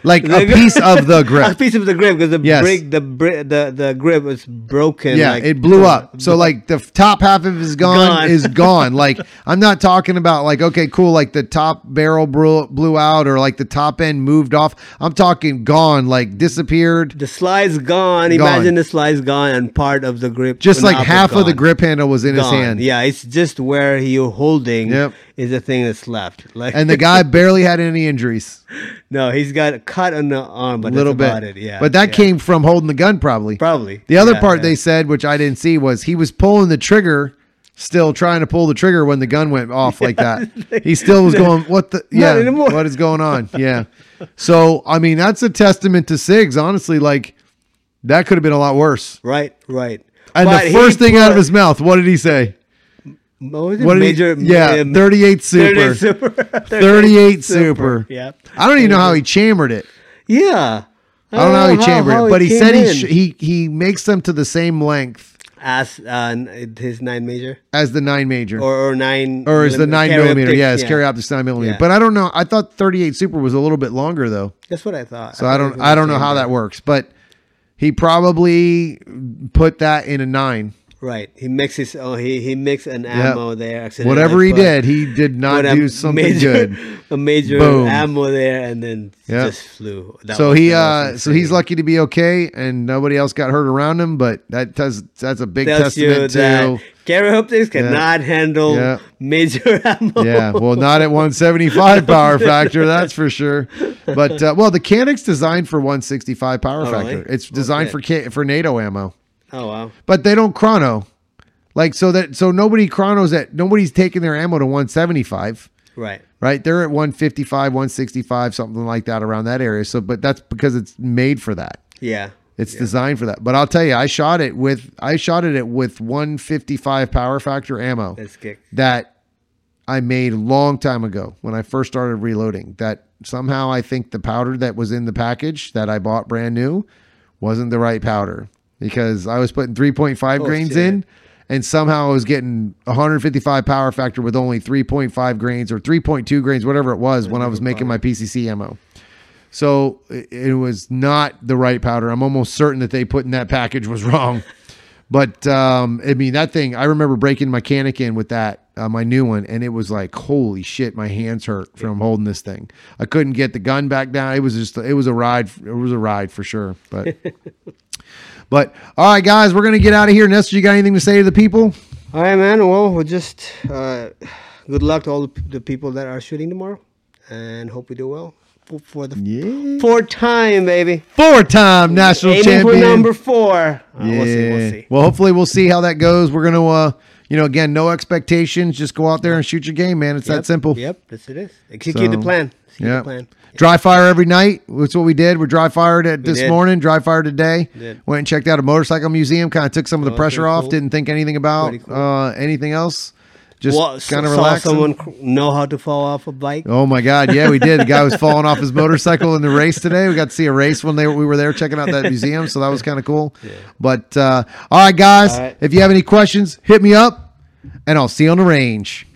Like a piece of the grip. a piece of the grip because the Yes. brick, the bri- the the grip was broken. Yeah, like- it blew up. So like the top half of it is gone, Gone. is gone. Like I'm not talking about like okay, cool, like the top barrel blew, blew out or like the top end moved off. I'm talking gone, like disappeared. the slide's gone. Imagine the slide's gone and part of the grip. Just like half of the grip handle was in his hand. Yeah, it's just where you're holding Yep. is the thing that's left. Like And the guy barely had any injuries. no, he's got a cut on the arm, A little bit. it. Yeah, But that yeah. came from holding the gun probably. probably The other Yeah, part yeah. they said, which I didn't see, was he was pulling the trigger, still trying to pull the trigger when the gun went off like that. He still was going, "What the? Yeah, what is going on?" Yeah. So I mean, that's a testament to Sigs. Honestly, like that could have been a lot worse. right, right. And But the first thing out of his mouth, what did he say? What? What he- major, yeah, um, 38 super. 38 super, 38 super. Yeah, I don't even know how he chambered it. yeah. I don't know how he chambered how it, but he said he, in. he he makes them to the same length as uh, his nine major as the nine major. or, or nine or is the nine millimeter? Yeah, it's carry optics nine millimeter. Yeah. But I don't know. I thought 38 super was a little bit longer though, That's what I thought. so I don't. I don't know how that works. But he probably put that in a nine. Right. He mixes. Oh, he he mixed an ammo there. accidentally Whatever he did, he did not do something major, good. A major Boom. ammo there, and then Yeah. just flew. That So he, uh, so he's lucky to be okay, and nobody else got hurt around him. But that does that's a big Tells testament to. carry optics cannot handle Yeah. major ammo. Yeah, well, not at 175 power factor, that's for sure. But uh, well, the Canik's designed for 165 power Oh, factor. really? It's designed for Okay. Ca- for NATO ammo, Oh wow. but they don't chrono. Like so that so nobody chronos at nobody's taking their ammo to 175. Right. Right, they're at 155, 165, something like that around that area. So, but that's because it's made for that. Yeah. It's designed for that. But I'll tell you, I shot it with I shot it with 155 power factor ammo That's kick. that I made a long time ago when I first started reloading. That somehow I think the powder that was in the package that I bought brand new wasn't the right powder because I was putting 3.5 Oh, grains shit. in and somehow I was getting 155 power factor with only 3.5 grains or 3.2 grains, whatever it was, when I was making my PCC ammo. So it, was not the right powder. I'm almost certain that they put in that package was wrong. But um, I mean, that thing, I remember breaking my Canik in with that, uh, my new one, and it was like, holy shit, my hands hurt from holding this thing. I couldn't get the gun back down. It was just, it was a ride. It was a ride for sure. But, but all right, guys, we're going to get out of here. Nestor, you got anything to say to the people? All right, man. Well, we'll just uh, good luck to all the, people that are shooting tomorrow, and hope we do well for, for the Yeah. fourth time, baby. Four time national Aiming champion. for number four. Uh, We'll see. We'll Yeah. see. Well, hopefully we'll see how that goes. We're gonna, uh, you know, again, no expectations. Just go out there and shoot your game, man. It's Yep, that simple. Yep, that's it is. Execute the plan. Execute Yeah. the plan. Dry fire every night. That's what we did. We dry fired it this morning. Dry fire today. Did. Went and checked out a motorcycle museum. Kind of took some of the Oh, pressure off. cool. Didn't think anything about cool. uh, anything else. Just Well, kind of saw relaxing. someone know how to fall off a bike. Oh my God! Yeah, we did. The guy was falling off his motorcycle in the race today. We got to see a race when they we were there checking out that museum, so that was kind of cool. But uh, all right, guys, All right. if you have any questions, hit me up, and I'll see you on the range.